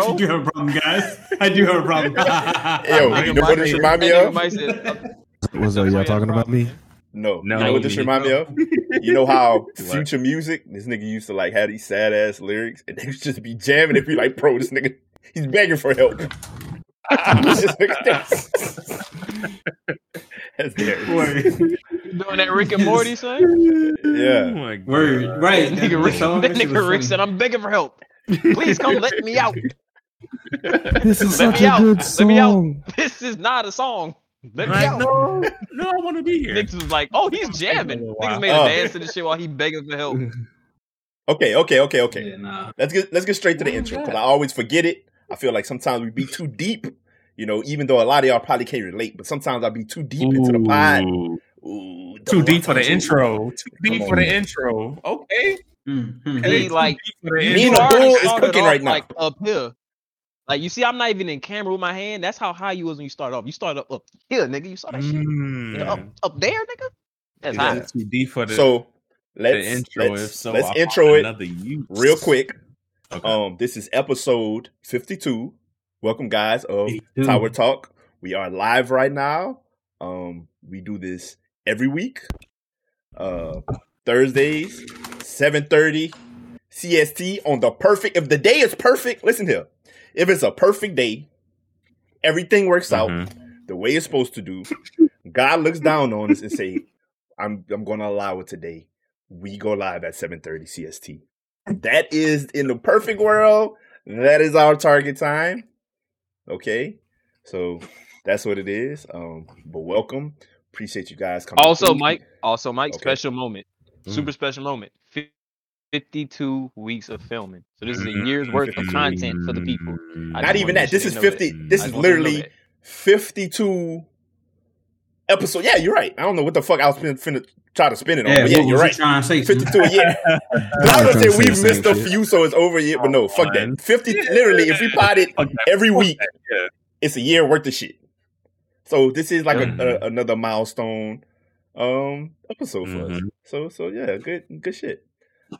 I do have a problem, guys. I do have a problem. Yo, you know what this remind me of? Uh, Was that y'all talking about me? No, No, you know what this you remind me of? You know how future music, this nigga used to like have these sad ass lyrics, and they would just be jamming. It be like, bro, this nigga, he's begging for help. This nigga- That's scary. Word, Doing that Rick and Morty son. Oh Yeah, my God. word, right. That nigga Rick, song, that nigga Rick said, "I'm begging for help. Please come let me out. This is Let such a out. good Let me out. song. This is not a song. Let me out." no, no, I want to be here. Niggas was like, "Oh, he's jamming." Wow. Niggas made Oh. a dance to this shit while he begging for help. Okay, okay, okay, okay. Yeah, nah. Let's get let's get straight to the intro because I always forget it. I feel like sometimes we be too deep. You know, even though a lot of y'all probably can't relate, but sometimes I'll be too deep into the pod. Ooh. Ooh, Too deep for the to. intro. Too deep Come for the on. intro. Okay. Mm-hmm. Okay, He like too deep for the you, Me and the bull is cooking right now. like up here. Like you see, I'm not even in camera with my hand. That's how high you was when you started off. You started up, up here, nigga. You saw that shit Mm. up up there, nigga. That's Yeah. high. Too deep for the, So let's intro. let's, if so, let's intro it another use. real quick. Okay. Um, this is episode 52. Welcome, guys, of 52. Tower Talk. We are live right now. Um, we do this every week. Uh, Thursdays, 7:30 CST on the perfect. If the day is perfect, listen here. If it's a perfect day, everything works out Mhm. the way it's supposed to do. God looks down on us and say, "I'm I'm going to allow it today. We go live at 7:30 CST." That is in the perfect world. That is our target time. Okay, so that's what it is. Um, but welcome. Appreciate you guys coming. Also, through. Mike. Also, Mike. Okay. Special moment. Mm. Super special moment. Fif- 52 weeks of filming. So this is a Mhm. year's worth of content for the people. I Not even that. This is 50. that. This is just wanted you to know literally 52 episode. Yeah, you're right. I don't know what the fuck I was finna, finna try to spin it on. Yeah, but yeah, you're right. you trying to say? 52 a year. I was trying gonna say say we've the missed a few, so it's over yet. But no, fuck that. 50, literally, if we pot it every week, yeah. it's a year worth of shit. So this is like a, Mhm. a, another milestone um episode for us. Mhm. So so yeah, good good shit.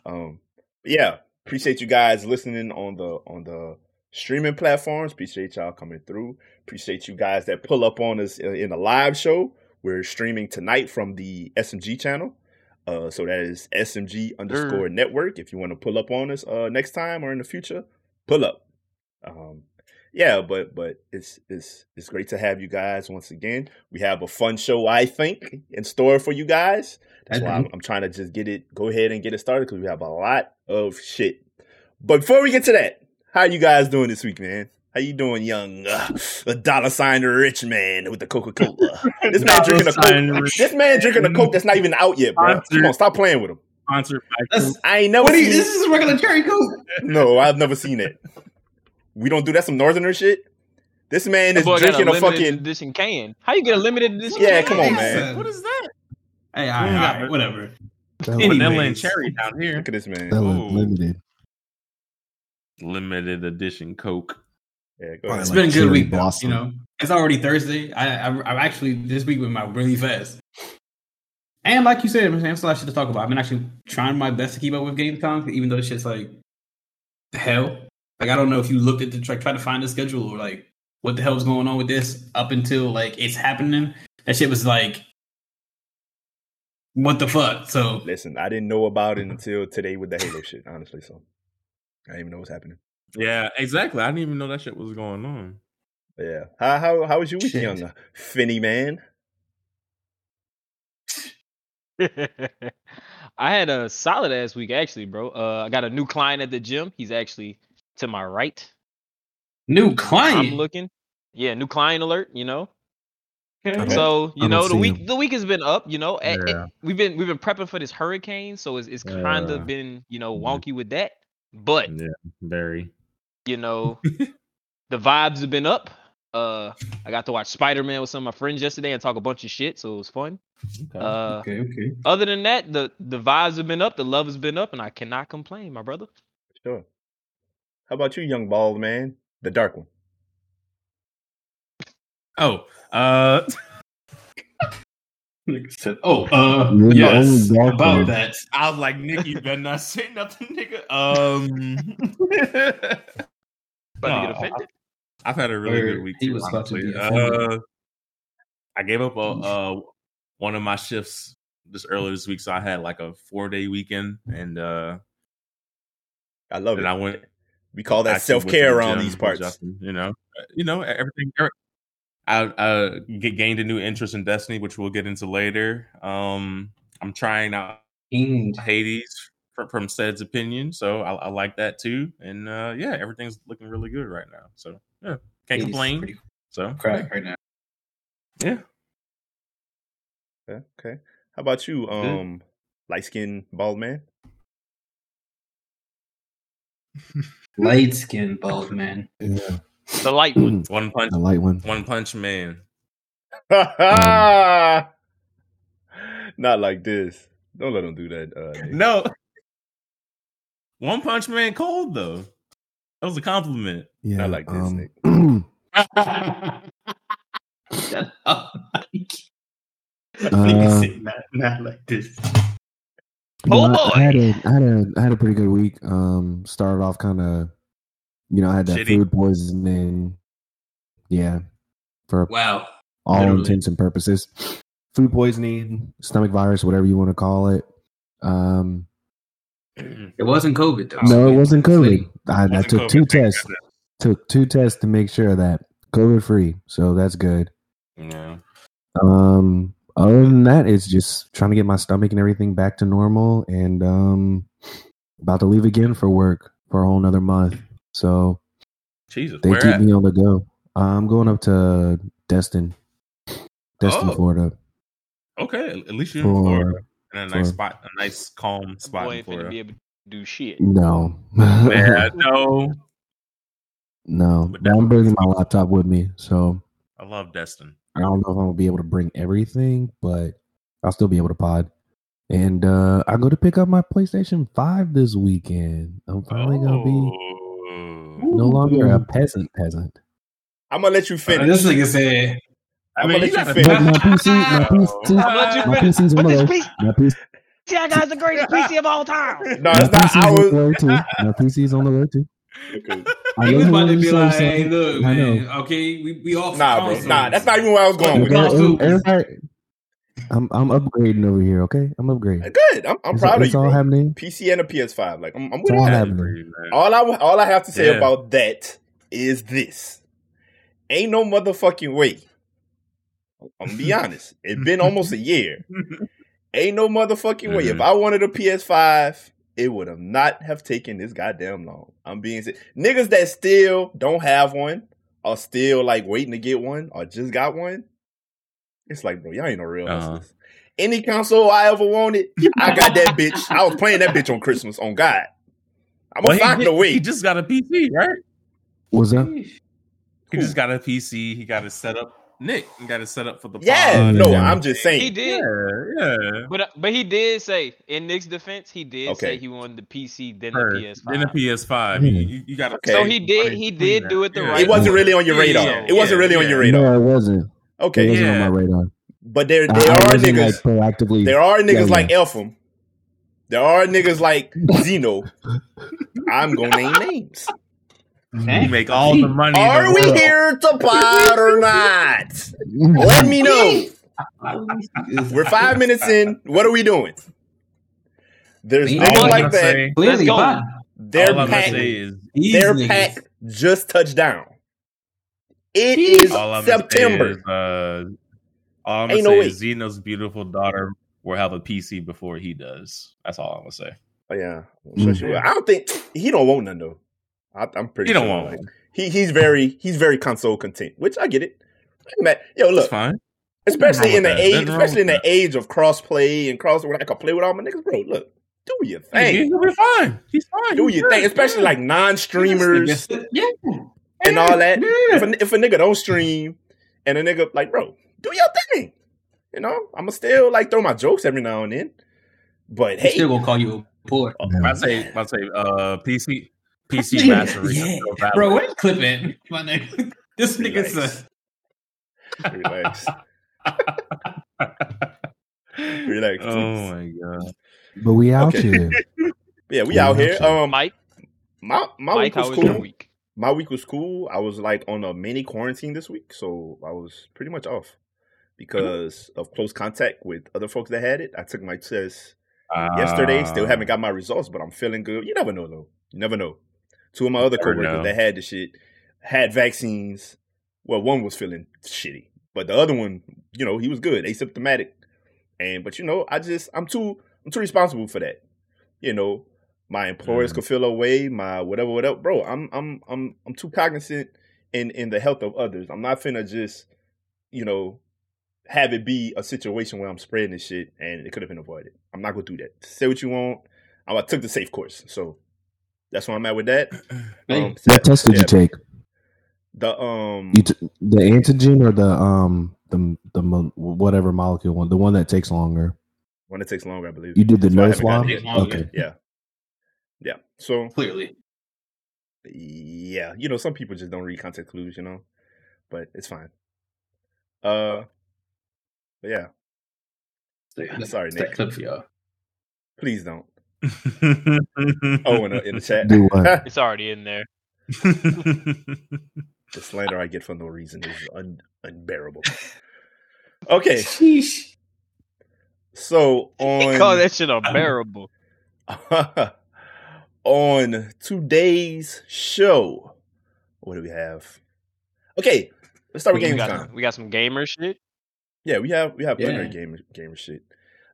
Um yeah, appreciate you guys listening on the on the streaming platforms. Appreciate y'all coming through. Appreciate you guys that pull up on us in in a live show. We're streaming tonight from the SMG channel. Uh, so that is SMG underscore network. If you want to pull up on us uh, next time or in the future, pull up. Um, yeah, but but it's it's it's great to have you guys once again. We have a fun show, I think, in store for you guys. That's I why I'm. I'm trying to just get it, go ahead and get it started because we have a lot of shit. But before we get to that, how you guys doing this week, man? How you doing, young uh, a dollar sign rich man with the Coca Cola? This man drinking a coke. rich- This man drinking a coke that's not even out yet, bro. Come on, stop playing with him. Sponsored by That's- I ain't never What do you, seen. this is regular cherry coke. No, I've never seen it. We don't do that. Some northerner shit. This man That is boy got drinking a, limited fucking. edition can. How you get a limited edition? Yeah, can? come on, man. What is that? Hey, all right, all right, whatever. Vanilla and cherry down here. Look at this man. that was Ooh. limited. Limited edition Coke. Yeah, go Fine. ahead. It's like been a good week, though, you know. It's already Thursday. I, I, I actually this week went by really fast. And like you said, man, there's a lot of shit to talk about. I've been actually trying my best to keep up with Gamescom, even though this shit's like hell. Like I don't know if you looked at the try, try to find the schedule or like what the hell's going on with this up until like it's happening. That shit was like, what the fuck? So Listen, I didn't know about it until today with the Halo shit. Honestly, so I didn't even know what's happening. Yeah, exactly. I didn't even know that shit was going on. Yeah, how how how was your week, Shit. young uh, Finny man? I had a solid ass week actually, bro. Uh, I got a new client at the gym. He's actually to my right. new I'm client. looking. Yeah, new client alert. You know. Okay. So you know the week him. the week has been up. You know, Yeah. we've been we've been prepping for this hurricane, so it's it's kind Yeah. of been you know Mhm. wonky with that. But Yeah, very. you know, the vibes have been up. Uh, I got to watch Spider Man with some of my friends yesterday and talk a bunch of shit, so it was fun. Okay. Uh, okay, okay. other than that, the the vibes have been up, the love has been up, and I cannot complain, my brother. Sure. How about you, young bald man, the dark one? Oh, uh, Nigga said, "Oh, uh, You're yes, about one. that." I was like, Nick, you better not say nothing, nigga. Um, About to No, get offended. I've had a really Word. good week. He too, was about to be. Uh, I gave up a, uh, one of my shifts this earlier this week, so I had like a four day weekend, and uh, I love then it. I went we call that self care around gym these parts. Justin, you know, Uh, you know everything. I, I g- gained a new interest in Destiny, which we'll get into later. Um, I'm trying out Fiend. Hades from, from Sed's opinion, so I, I like that too. And uh, yeah, everything's looking really good right now. So yeah, can't Hades is complain. pretty So Crack right now. yeah, Okay. okay. How about you, um, light skinned bald man? Light skinned bald man. Yeah, The light one. one punch, the light one. one punch man. Not like this. Don't let him do that. Uh, No, one punch man cold though. That was a compliment. Yeah, Not like this, um, Nick. Shut up, Mike. Uh, not, not like this. You know, Oh, I, I had a I had a I had a pretty good week. Um, started off kind of, you know, I had that Shitty. food poisoning. Yeah, for Wow. all literally. intents and purposes, food poisoning, stomach virus, whatever you want to call it. Um, It wasn't COVID though. no, it wasn't COVID. I, I Wasn't took COVID, two tests. goodness. Took two tests to make sure that COVID free. So that's good. Yeah. Um, other than that, it's just trying to get my stomach and everything back to normal, and um, about to leave again for work for a whole nother month. So Jesus, they keep at? me on the go. I'm going up to Destin, Destin, Oh. Florida. Okay, at least you're in Florida in a nice for- spot, a nice calm spot Boy in ain't finna Florida. be able to do shit. No, Yeah, no, no. But But I'm bringing my laptop with me, so I love Destin. I don't know if I'm gonna be able to bring everything, but I'll still be able to pod. And uh I go to pick up my PlayStation 5 this weekend. I'm finally gonna be Oh. No longer a peasant peasant. I'm gonna let you Uh, finish. this nigga said, I I'm mean, gonna you let gotta you My, finish. my PC, my PC, I'm gonna let you my. PC's on But the this low. PC, My, PC, TI guy's the greatest PC of all time. No, my it's not. PC's I on the was. low too. My PC's on the low too. Okay. I he know was you about to wanted be like, something. hey, look, man, okay, we, we off Nah, bro. Nah, that's not even where I was going with Okay. that. Consoles. Everybody- I'm I'm upgrading over here. Okay, I'm upgrading. Good. I'm, I'm It's, proud of it's you. all bro. happening. PC and a PS5. Like I'm, I'm with all all that. happening. All I all I have to say Yeah. about that is this: ain't no motherfucking way. I'm gonna be honest. It's been almost a year. Ain't no motherfucking way. If Mhm. I wanted a PS5, it would have not have taken this goddamn long. I'm being sick. Niggas that still don't have one are still like waiting to get one or just got one. It's like, bro, y'all ain't no real Uh-huh. hustlers. Any console I ever wanted, I got that bitch. I was playing that bitch on Christmas. On God, I'm Well, gonna he, find did- a way. he just got a PC, right? What's up? He just got a PC. He got it set up. Nick he got it set up for the Yeah, pod. no, yeah. I'm just saying. He did, yeah, yeah. but uh, but he did say in Nick's defense, he did Okay. say he wanted the PC then Her, the PS5. Then the PS5. Mhm. You, you, you got Okay. so he did he did do it the right. It wasn't really on your radar. yeah, it wasn't yeah, really on your radar. No, it wasn't. It Okay, wasn't on Yeah. my radar. but there I- there I are wasn't, niggas. like, proactively. There are niggas Yeah, like yeah. Elfum. There are niggas like Zeno. I'm gonna name names. You make all the money. Are the we world. here to pod or not? Let me know. We're five minutes in. What are we doing? There's We niggas like that. saying- Clearly, Let's go. fine. Their all I'm gonna pack, say is These their pack just touched down. It Jeez. is all I'm September. is, uh, all I'm Ain't gonna no say way. is Xeno's beautiful daughter will have a PC before he does. That's all I'm gonna say. Oh, yeah, I'm sure she will. I don't think he don't want none though. I, I'm pretty. He don't want like. He he's very he's very console content, which I get it. Man, yo, It's look, fine. especially in the that. age, especially in with the age of crossplay and cross where I can play with all my niggas, bro. Look, do your He, thing, he'll be fine. He's fine. do He's your good. thing, especially like non-streamers Yeah. And all that. If a, if a nigga don't stream and a nigga like, bro, do your thing. You know, I'ma still like throw my jokes every now and then. But He hey, still gonna call you a poor. I say, I say, uh, PC, PC master. Yeah. still. Bro, where's clip at? My nigga. This nigga's a relax, relax. oh my god. But we out Okay. here. Yeah, we Yeah, out here. sure. Um, Mike, my my Mike, week was was cool. My week was cool. I was like on a mini quarantine this week, so I was pretty much off because of close contact with other folks that had it. I took my test yesterday. Still haven't got my results, but I'm feeling good. You never know though. You never know. Two of my other coworkers that had the shit had vaccines. Well, one was feeling shitty, but the other one, you know, he was good, asymptomatic. And but you know, I just I'm too I'm too responsible for that. You know, my employers Mhm. could feel away, my whatever, whatever. Bro, I'm I'm I'm I'm too cognizant in in the health of others. I'm not finna just, you know, have it be a situation where I'm spreading this shit and it could have been avoided. I'm not gonna do that. Say what you want. I took the safe course, so that's where I'm at with that. Hey, Um, What test did yeah, you take? The um, You t- the antigen or the um the the mo- whatever molecule one, the one that takes longer. one that takes longer, I believe. You did the That's why I nose swab. Okay. Yeah, yeah. So Clearly. yeah, you know, some people just don't read content clues, you know, but it's fine. Uh, but yeah, Sorry, It's that Nick. clip for y'all. please don't. Oh, in the, in the chat, Do? It's already in there. the slander I get for no reason is un- unbearable. Okay, Sheesh. so They call that shit unbearable. On today's show, what do we have? Okay, let's start with we, Gamescom. got, we got some gamer shit. Yeah, we have we have plenty Yeah. of gamer gamer shit.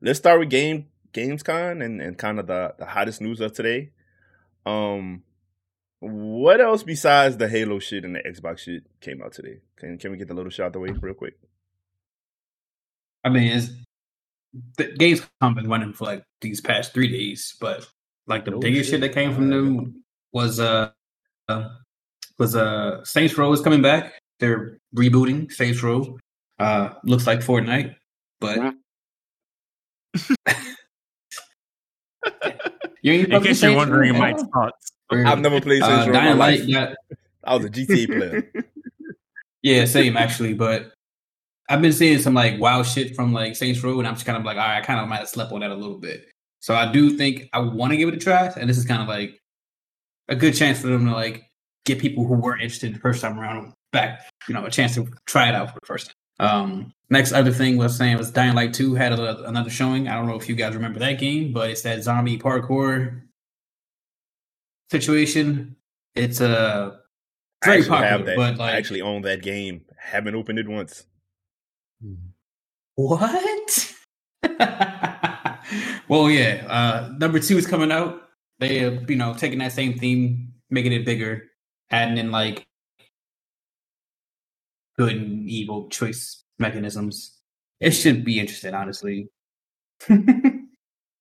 Let's start with game Gamescom and, and kind of the, the hottest news of today. Um what else besides the Halo shit and the Xbox shit came out today? Can can we get the little shot the way real quick? I mean, it's, the Gamescom been running for like these past three days, but like the No biggest shit. shit that came from them was uh, uh was uh Saints Row is coming back. They're rebooting Saints Row. Uh, looks like Fortnite, but you ain't In case you're wondering Row, Mike's huh? thoughts. I've never played Saints uh, Row in Dying my Light life. got I was a GTA player. Yeah, same actually, but I've been seeing some like wild shit from like Saints Row, and I'm just kind of like, all right, I kind of might have slept on that a little bit. So I do think I want to give it a try, and this is kind of like a good chance for them to like get people who weren't interested the first time around back, you know, a chance to try it out for the first time. Um, next other thing was saying was Dying Light Two had a, another showing. I don't know if you guys remember that game, but it's that zombie parkour situation. It's uh, very actually have popular, that. but like I actually own that game. Haven't opened it once. What? well, yeah. Uh, number two is coming out. They, uh, you know, taking that same theme, making it bigger, adding in like good and evil choice mechanisms. It should be interesting, honestly.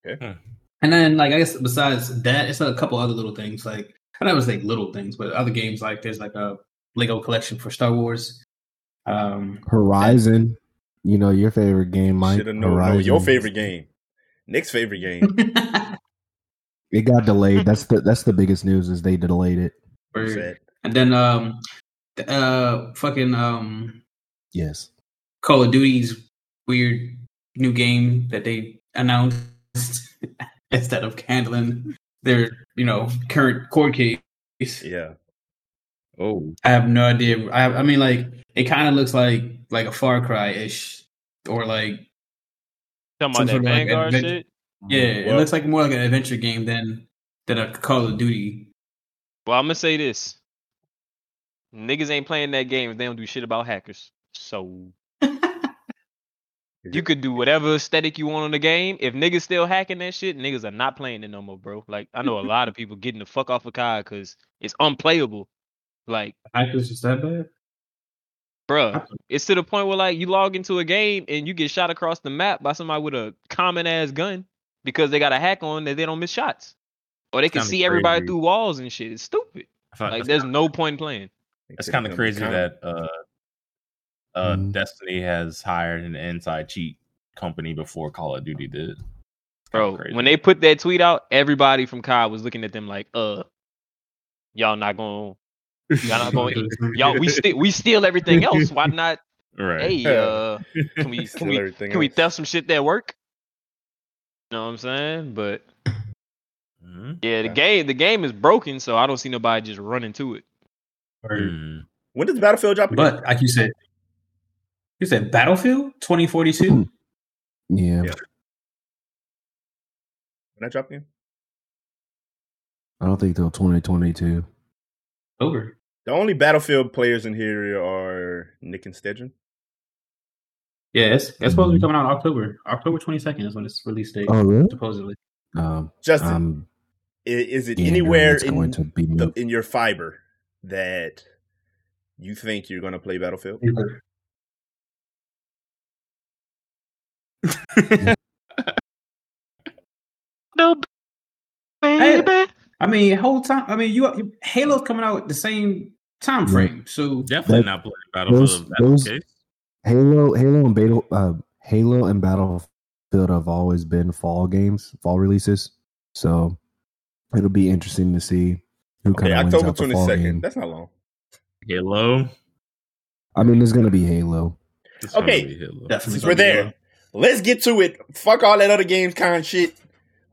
Okay. And then, like, I guess besides that, it's like a couple other little things. Like, I don't say little things, but other games like there's like a Lego collection for Star Wars. Um, Horizon. You know your favorite game, Mike. Should have known. No, your favorite game. Nick's favorite game. It got delayed. That's the that's the biggest news is they delayed it. Word. And then um th- uh fucking um Yes. Call of Duty's weird new game that they announced instead of handling their, you know, current court case. Yeah. Oh, I have no idea. I I mean like it kind of looks like like a Far Cry ish or like Talking Some about that sort of, like, Vanguard shit. yeah, it Well- looks like more like an adventure game than than a Call of Duty. Well, I'm gonna say this: niggas ain't playing that game if they don't do shit about hackers. So you could do whatever aesthetic you want on the game. If niggas still hacking that shit, niggas are not playing it no more, bro. Like I know a lot of people getting the fuck off of COD because it's unplayable. Like, Hackers just that bad? Bruh, it's to the point where like you log into a game and you get shot across the map by somebody with a common ass gun because they got a hack on that they don't miss shots, or they can kinda see everybody crazy. through walls and shit. It's stupid. Thought Like, there's no point playing. that's kind of crazy that uh, uh, Mhm. Destiny has hired an anti-cheat company before Call of Duty did. Bro, crazy. when they put that tweet out, everybody from COD was looking at them like, uh, y'all not going, y'all not going, y'all we steal we steal everything else. Why not? right, Hey, uh, can we can we everything can we else. theft some shit that work? You know what I'm saying? But Mhm. yeah, the Yeah. game the game is broken, so I don't see nobody just running to it. Or- Mm. When does Battlefield drop again? But like you said, you said Battlefield 2042. Yeah. Yeah. when that drop again? I don't think till 2022. Over. The only Battlefield players in here are Nick and Stedgen. Yeah, it's, it's supposed to be coming out in October. October 22nd is when it's release date, Oh, really? supposedly. Um, Justin, um, i- is it yeah, anywhere it's going in to be the, in your fiber that you think you're going to play Battlefield? No, baby. I mean, whole time. I mean, you Halo's coming out at the same time frame. So Definitely That- not playing Battlefield. those- if that's the those- Halo, Halo, and Battle, uh, Halo and Battlefield have always been fall games, fall releases. So it'll be interesting to see who Okay, kind of wins October out the twenty fall That's not long. Halo. I mean, there's going to be Halo. It's Okay. be Halo. definitely. Since we're there, Halo. let's get to it. Fuck all that other games kind shit.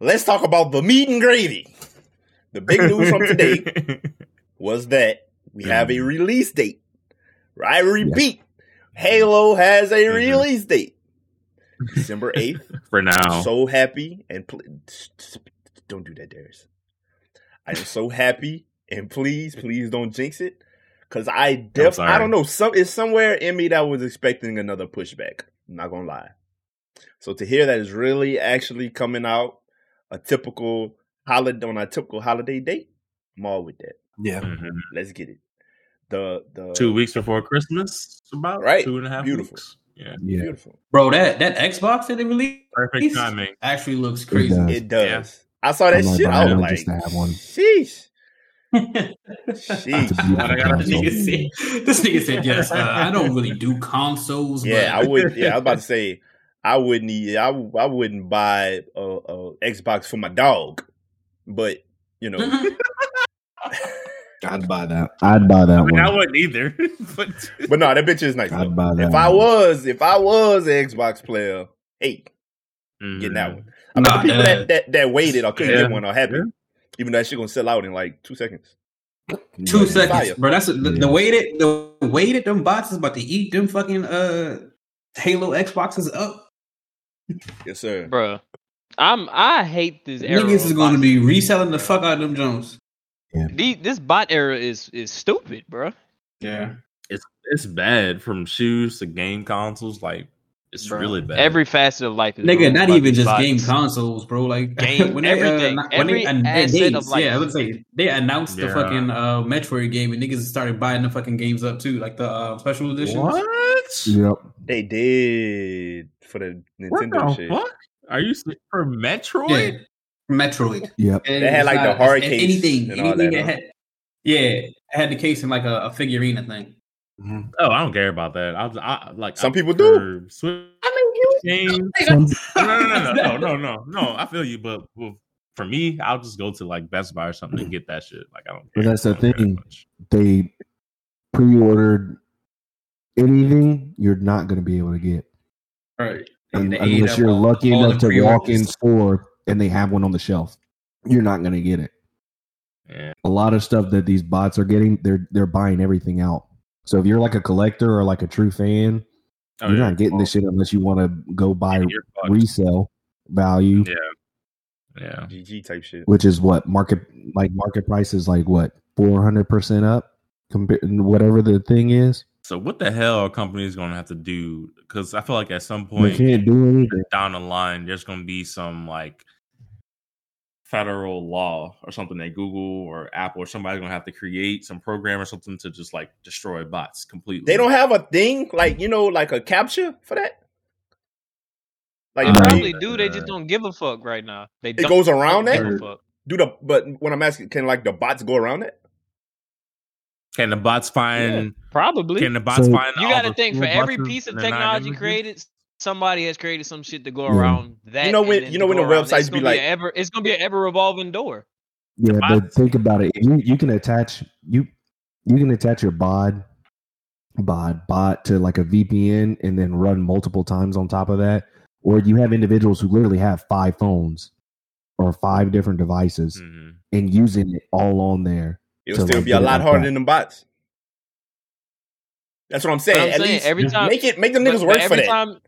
Let's talk about the meat and gravy. The big news from today was that we have a release date. I repeat, Halo has a Mhm. release date. December 8th. For now. so happy and pl- don't do that, Darius. I am so happy and please, please don't jinx it. Cause I def. I don't know, some it's somewhere in me that was expecting another pushback. I'm not gonna lie. So to hear that is really actually coming out a typical holiday on a typical holiday date, I'm all with that. Yeah. Mhm. Let's get it. The the Two weeks before Christmas, about Right. two and a half Beautiful. weeks. Yeah, Yeah. beautiful. bro, that that Xbox that they released perfect timing. actually looks crazy. does. It does. I saw that I'm like shit. I was one just to like, have one. sheesh. Sheesh. I gotta this, nigga said, this nigga said, "Yes, uh, I don't really do consoles." Yeah, but I would. Yeah, I was about to say I wouldn't. I I wouldn't buy a, a Xbox for my dog, but you know, I'd buy that. I'd buy that I mean, I wouldn't either. but but no, that bitch is nice. I'd though. buy that If I was, if I was an Xbox player, hey, getting that one. I mean, Nah, the people uh, that, that that waited or couldn't yeah, get one are happy, yeah. even though that shit gonna sell out in like two seconds. two Yeah. seconds, Fire. bro. That's the, the Yeah. way that the way that them bots is about to eat them fucking uh Halo Xboxes up. Yes, sir. Bruh. I'm I hate this era. Niggas is going to be reselling the fuck out of them Jones. The- this bot era is is stupid, bro. Yeah, it's it's bad from shoes to game consoles. Like it's Bruh. really bad. Every facet of life is nigga, not even just bots. game consoles, bro. Like Game- when they, everything. uh, when Every they, uh, asset days, of life. Yeah, I would say they announced the fucking uh, Metroid game, and niggas started buying the fucking games up too, like the uh, special editions. what? Yep. They did for the Nintendo the shit. fuck? Are you s- for Metroid? Yeah, Metroid. Yep. And They had, like, the not- hard case anything, and anything that, that had, yeah, it had the case in like a, a figurine thing. Mm-hmm. Oh, I don't care about that. I, I like Some I people do. Switch I mean, you. Some- No, no, no, no, no, no, no, no. I feel you, but well, for me, I'll just go to like Best Buy or something and mm-hmm. get that shit. Like I don't. But that's the I don't thing. they pre-ordered anything you're not going to be able to get Right. Un- They unless you're all- lucky all enough to walk in store and they have one on the shelf you're not going to get it Yeah. a lot of stuff that these bots are getting they're they're buying everything out so if you're like a collector or like a true fan Oh, you're yeah. not getting this shit unless you want to go buy resale value Yeah. Yeah. GG type shit. which is what market like market price is like what 400% up compared whatever the thing is So what the hell are companies going to have to do? Because I feel like at some they point can't do anything down the line, there's going to be some like federal law or something that Google or Apple or somebody's going to have to create some program or something to just like destroy bots completely. They don't have a thing like you know, like a CAPTCHA for that. Like They Uh, do probably do. They just don't give a fuck right now. They It don't goes around that? do the but when I'm asking, can like the bots go around it? Can the bots find? Probably. Can the bots So- find? You got to think for every piece of and the nine technology created, somebody has created some shit to go Yeah. around that. You know when- you know when the around it. websites be gonna like- a ever, it's gonna be an ever revolving door. Yeah, bots- but think about it. You you can attach you you can attach your bod bod bot to like a VPN and then run multiple times on top of that. Or you have individuals who literally have five phones or five different devices Mhm. and using it all on there. It'll So, still like, be a lot harder that. than them bots. That's what I'm But saying. I'm At saying least every time make it make them niggas but work for every that. time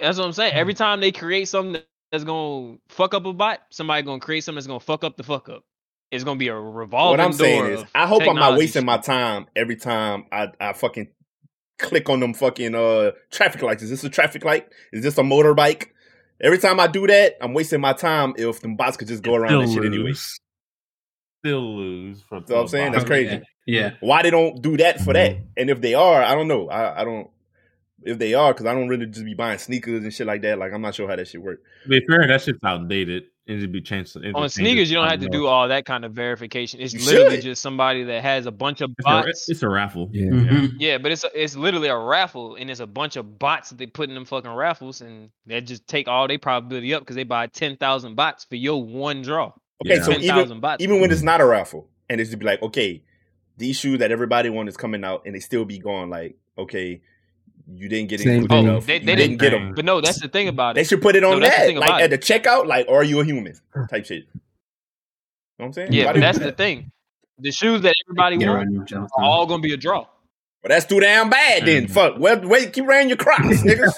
that's what I'm saying. Every time they create something that's gonna fuck up a bot, somebody gonna create something that's gonna fuck up the fuck up. It's gonna be a revolving what I'm door saying is, I hope I'm not wasting my time every time I, I fucking click on them fucking uh traffic lights. Is this a traffic light? Is this a motorbike? Every time I do that, I'm wasting my time if them bots could just go around that Still shit anyway. Lose. Still lose. For what I'm saying? That's crazy. Yeah. Why they don't do that for that? Mhm. And if they are, I don't know. I, I don't. If they are, because I don't really just be buying sneakers and shit like that. Like I'm not sure how that shit work. To be fair, that shit's outdated. And It needs to be changed. it On changes sneakers, you don't have to do all that kind of verification. It's You literally should. just somebody that has a bunch of It's a, bots. it's a raffle. Yeah. Mhm. Yeah, but it's a, it's literally a raffle, and it's a bunch of bots that they put in them fucking raffles, and they just take all their probability up because they buy ten thousand bots for your one draw. Okay, Yeah. so ten even thousand bots. even when it's not a raffle, and it's just be like, okay, these shoes that everybody want is coming out, and they still be going like, okay, you didn't get Same included thing. They- they didn't didn't- get them. but no, that's the thing about it. They should put it on No, that's the that, thing like about at it. the checkout, like, are you a human? Type shit. You know what I'm saying? Yeah, but that's do the that? thing. The shoes that everybody Get wants around are all gonna be a draw. But that's too damn bad. Then Mm. fuck. Well, wait, keep wearing your Crocs, niggas.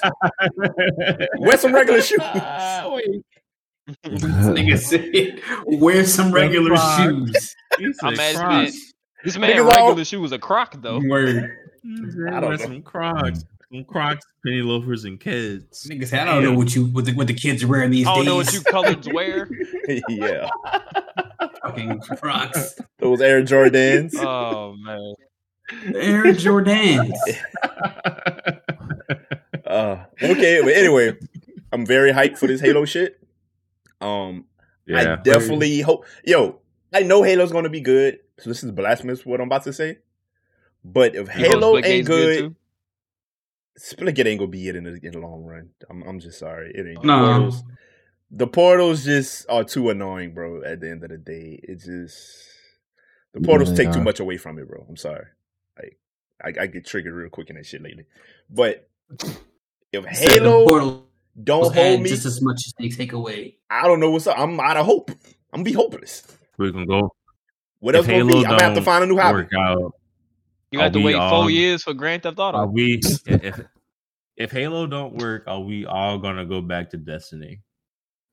Wear some regular shoes. Wait. This nigga said, wear some regular Crocs. shoes. He I'm mad as Crocs. This man Niggas regular all- shoes a croc though. Word. I don't wear know. some Crocs, some Crocs, penny loafers, and kids. Nigga said, I don't know what you what the, what the kids are wearing these days. I don't days. know what you coloreds wear. yeah, fucking Crocs. those Air Jordans. Oh man. Air Jordans. Uh, okay, but anyway, I'm very hyped for this Halo shit. Um, I yeah, definitely hope. Yo, I know Halo's gonna be good. So this is blasphemous what I'm about to say. But if You Halo Splitgate's ain't good, too? Splitgate ain't gonna be it in the, in the long run. I'm I'm just sorry. It ain't. The No. portals, the portals just are too annoying, bro. At the end of the day, it just the portals Yeah, take too much away from it, bro. I'm sorry. Like I, I get triggered real quick in that shit lately. But if Said the Halo portal don't was hold me, just as much as they take away. I don't know what's up. I'm out of hope. I'm gonna be hopeless. we can go. What If else gonna be? I'm gonna have to find a new hobby. Work out. You have to wait all- four years for Grand Theft Auto. Are we? if if Halo don't work, are we all gonna go back to Destiny?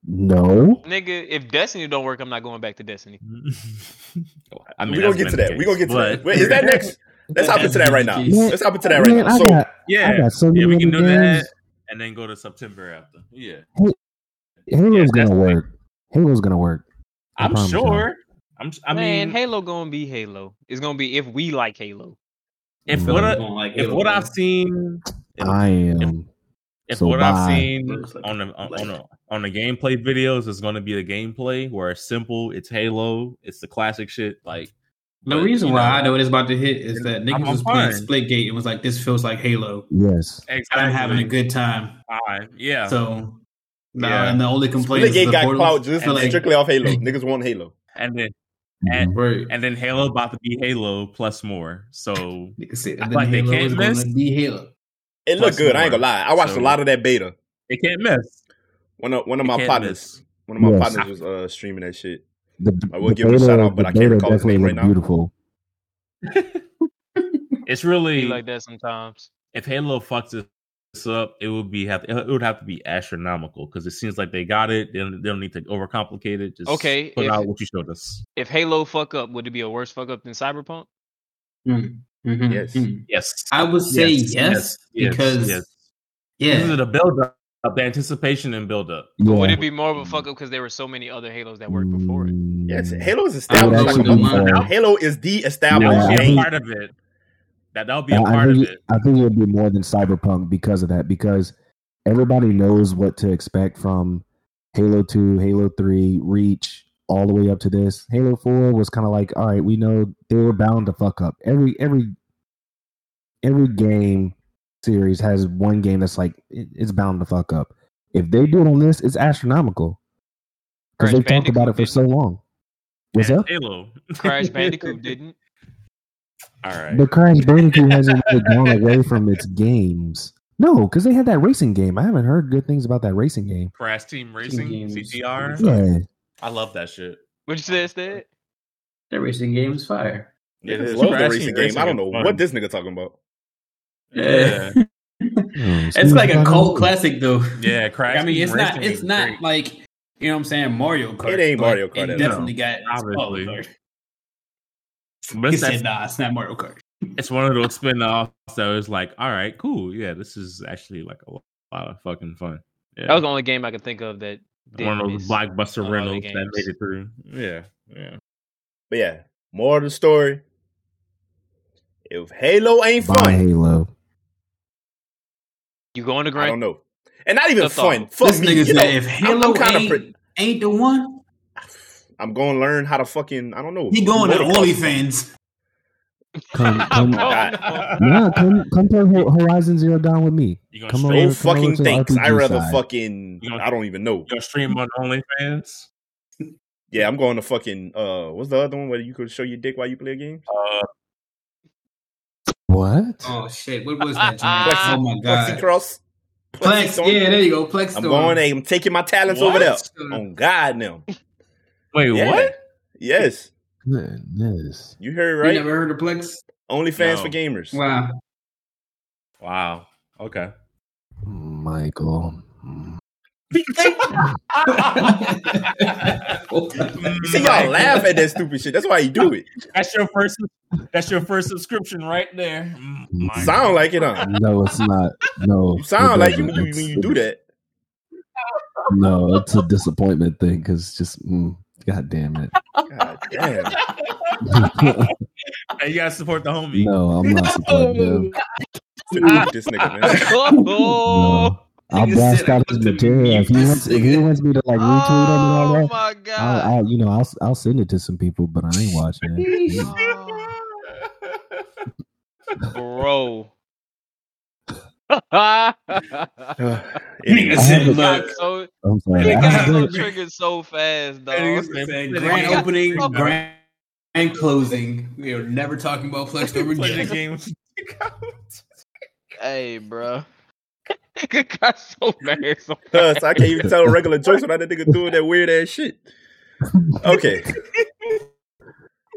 No. Nigga, if Destiny don't work, I'm not going back to Destiny. I mean, we that's gonna get to the that. We gonna get to that. Wait, is that next? Let's hop into that right now. Let's hop into that right now. So Yeah, got so many yeah, we can do that, games. And then go to September after. Yeah, Halo's Yeah, gonna definitely. work. Halo's gonna work. I I'm promise y'all. sure. I'm. I Man, mean, Halo gonna be Halo. It's gonna be if we like Halo. if Mhm. what I, like if Halo what I've seen, if, I am. if so what I've seen on the on, on, the, on the gameplay videos is going to be the gameplay where it's simple. It's Halo. It's the classic shit. Like The but, reason why know, I know it's about to hit is that niggas was fine. playing Splitgate and was like, "This feels like Halo." Yes. exactly. I'm having a good time. Fine. Yeah. So, nah, Yeah. and the only complaint is Splitgate the got portals clout just like- strictly off Halo. Niggas want Halo. and then Mhm. and, Right. and then Halo about to be Halo plus more. So Niggas said, I and like they can't miss. be Halo. It looked good. I ain't gonna lie. I watched So- a lot of that beta. they can't miss. One of one of They my can't partners, miss. one of my Yes. partners was uh, streaming that shit. The, I will the give him a shout out, but I can't beta recall his name right looked now. Beautiful. It's Be really like that sometimes. if Halo fucks this up, it would be have it would have to be astronomical because it seems like they got it. They don't, they don't need to overcomplicate it. Just Okay, put if- out what you showed us. If Halo fuck up, would it be a worse fuck up than Cyberpunk? Mhm. Mhm. Yes. Mhm. Yes, I would say yes, yes, because yes. yeah, This is the build up, the anticipation and build up. Yeah. Or would it be more of a fuck up because there were so many other Halos that worked before it? Mm, Yes, Halo is established. actually Like, be a- more- Halo is the That established Yeah, would I be a game. think- part of it. That that would be a I- I part of think, it. I think it would be more than Cyberpunk because of that. Because everybody knows what to expect from Halo Two, Halo Three, Reach, all the way up to this. Halo Four was kind of like, all right, we know they were bound to fuck up. Every every every game series has one game that's like it- it's bound to fuck up. If they do it on this, it's astronomical because Crash they talked about it for Bandicoot so long. What's And up? Halo. Crash Bandicoot didn't. All right. But Crash Bandicoot hasn't really gone away from its games. No, because they had that racing game. I haven't heard good things about that racing game. Crash Team Racing games. CTR. Yeah, I love that shit. What you say, instead? that racing game is fire. It Niggas is. love the racing game. racing I don't know fun. what this nigga talking about. Yeah. Oh, it's like a cult classic though. Yeah, crash. I mean, it's not. It's not great. like you know what I'm saying. Mario Kart. It ain't Mario Kart It at definitely got. its Obviously. cult, like- But it's, said, "Nah, it's not Mario Kart." it's one of those spin-offs that was like, all right, cool. Yeah, this is actually like a lot of fucking fun. Yeah. That was the only game I could think of that did one of those blockbuster on all the rentals that made it through. Yeah, yeah. But yeah, more of the story. If Halo ain't Buy fun, Halo. You going to I don't know. And not even That's fun. all. Fuck This me. nigga You know, said, "If I'm- Halo I'm kinda ain't, pre- ain't the one, I'm going to learn how to fucking, I don't know. he going to motocross. OnlyFans." Come, Oh, come, no. yeah, come, come play Horizon Zero Dawn with me. You gonna Come stream? over, come fucking over thanks. I rather side. fucking, gonna- I don't even know. You gonna stream on OnlyFans? Yeah, I'm going to fucking, uh, what's the other one where you could show your dick while you play a game? Uh, What? Oh shit! What was that? Jimmy? oh my Plexi god! Cross. Plex. Storm? Yeah, there you go. Plex. I'm Storm. going, I'm taking my talents over there. On God now. wait, Yeah. what? Yes. Goodness. You heard it right? You right. never heard of Plex? OnlyFans No. for gamers. Wow. Wow. Okay. Michael. You see y'all laugh at that stupid shit. That's why you do it. That's your first. That's your first subscription right there. Mm, my Sound like it, huh? No, it's not. No. You sound like you, doesn't. you when you do that. No, it's a disappointment thing because just, mm, god damn it. God damn. Hey, you gotta support the homie. no, I'm not supporting them. Dude, this nigga, man. oh, No. I'll blast out his material. If he wants, if he wants me to like retweet him and all oh that, my I'll, god, I'll, you know, I'll, I'll send it to some people, but I ain't watching it. bro. Anyway, Nigga said, He got "Look, so I'm sorry. he got have so triggered so fast, dog. Nigga Said said, grand opening, grand, grand closing. We are never talking about Plex Storm Play the again. Hey, bro. Nigga got so mad. So Cuz I can't even tell regular jokes without that nigga doing that weird ass shit. Okay,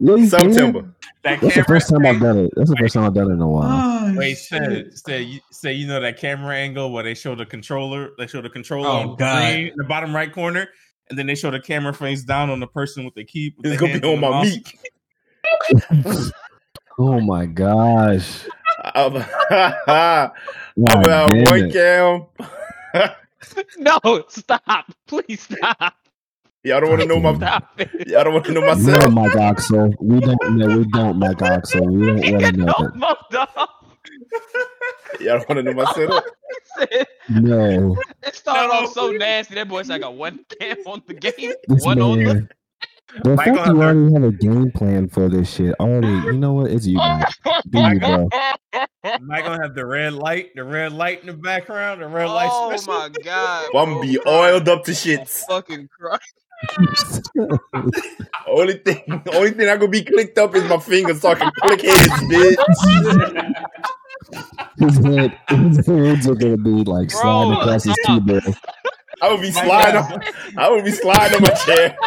Yeah, you can. September. That That's the first time I've done it. That's the first time I've done it in a while. Oh, Wait, shit. say, say, you, say you know that camera angle where they show the controller, they show the controller Oh, on the God. screen in the bottom right corner, and then they show the camera face down on the person with the key. With It's the gonna be on my mouse. meat. Oh my gosh. I'm, I'm God out one cam. no, stop. Please stop. Y'all don't want to know my. Stop it. Y'all don't want to know myself. No, myself. Mike Oxel. We don't know. We don't, Mike Oxel. We don't want to know no that. Y'all don't want to know myself. No. It started No. off so nasty. That boy's like a one cam on the game, This one on the. Man. The Michael fact you already have a game plan for this shit already, you know what? It's you, Mike. Do you, bro. Mike gonna have the red light, the red light in the background, the red light. Oh my god! I'm gonna oh be oiled up to shits. Fucking Christ! Only thing, only thing I gonna be clicked up is my fingers so I can click heads, bitch. his head, his hands are gonna be like sliding across his stop. keyboard. I would be sliding. On, I would be sliding on my chair.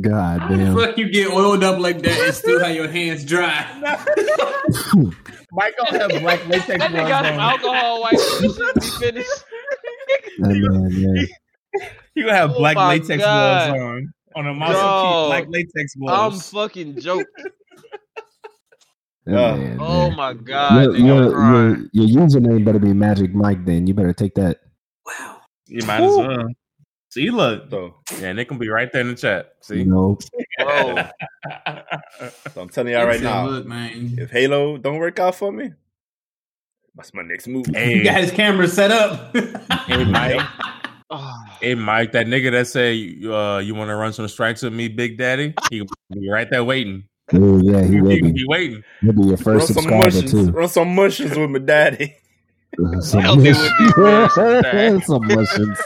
God How the damn. fuck you get oiled up like that and still have your hands dry? Michael gonna have black latex That nigga got gloves him alcohol wipes. This be finished. Man, yeah. You gonna have Oh black latex God. gloves on on a mouse Dog. black latex gloves. I'm fucking joking. That Uh, man, Oh man. my god, Your, your, your, your username better be Magic Mike. Then you better take that. Wow. you might as well. See, look, though. yeah, they can be right there in the chat. See, You know, Bro, so I'm telling y'all right now, Look, man. if Halo don't work out for me, that's my next move. He hey, got his camera set up. hey, Mike, oh, hey, Mike, that nigga that say uh, you want to run some strikes with me, Big Daddy, he be right there waiting. Oh yeah, he He, will be. be waiting. He'll be your first some subscriber mushrooms. too. Run some mushrooms with my daddy. Some Help me with these mushrooms. mushrooms, Some mushrooms.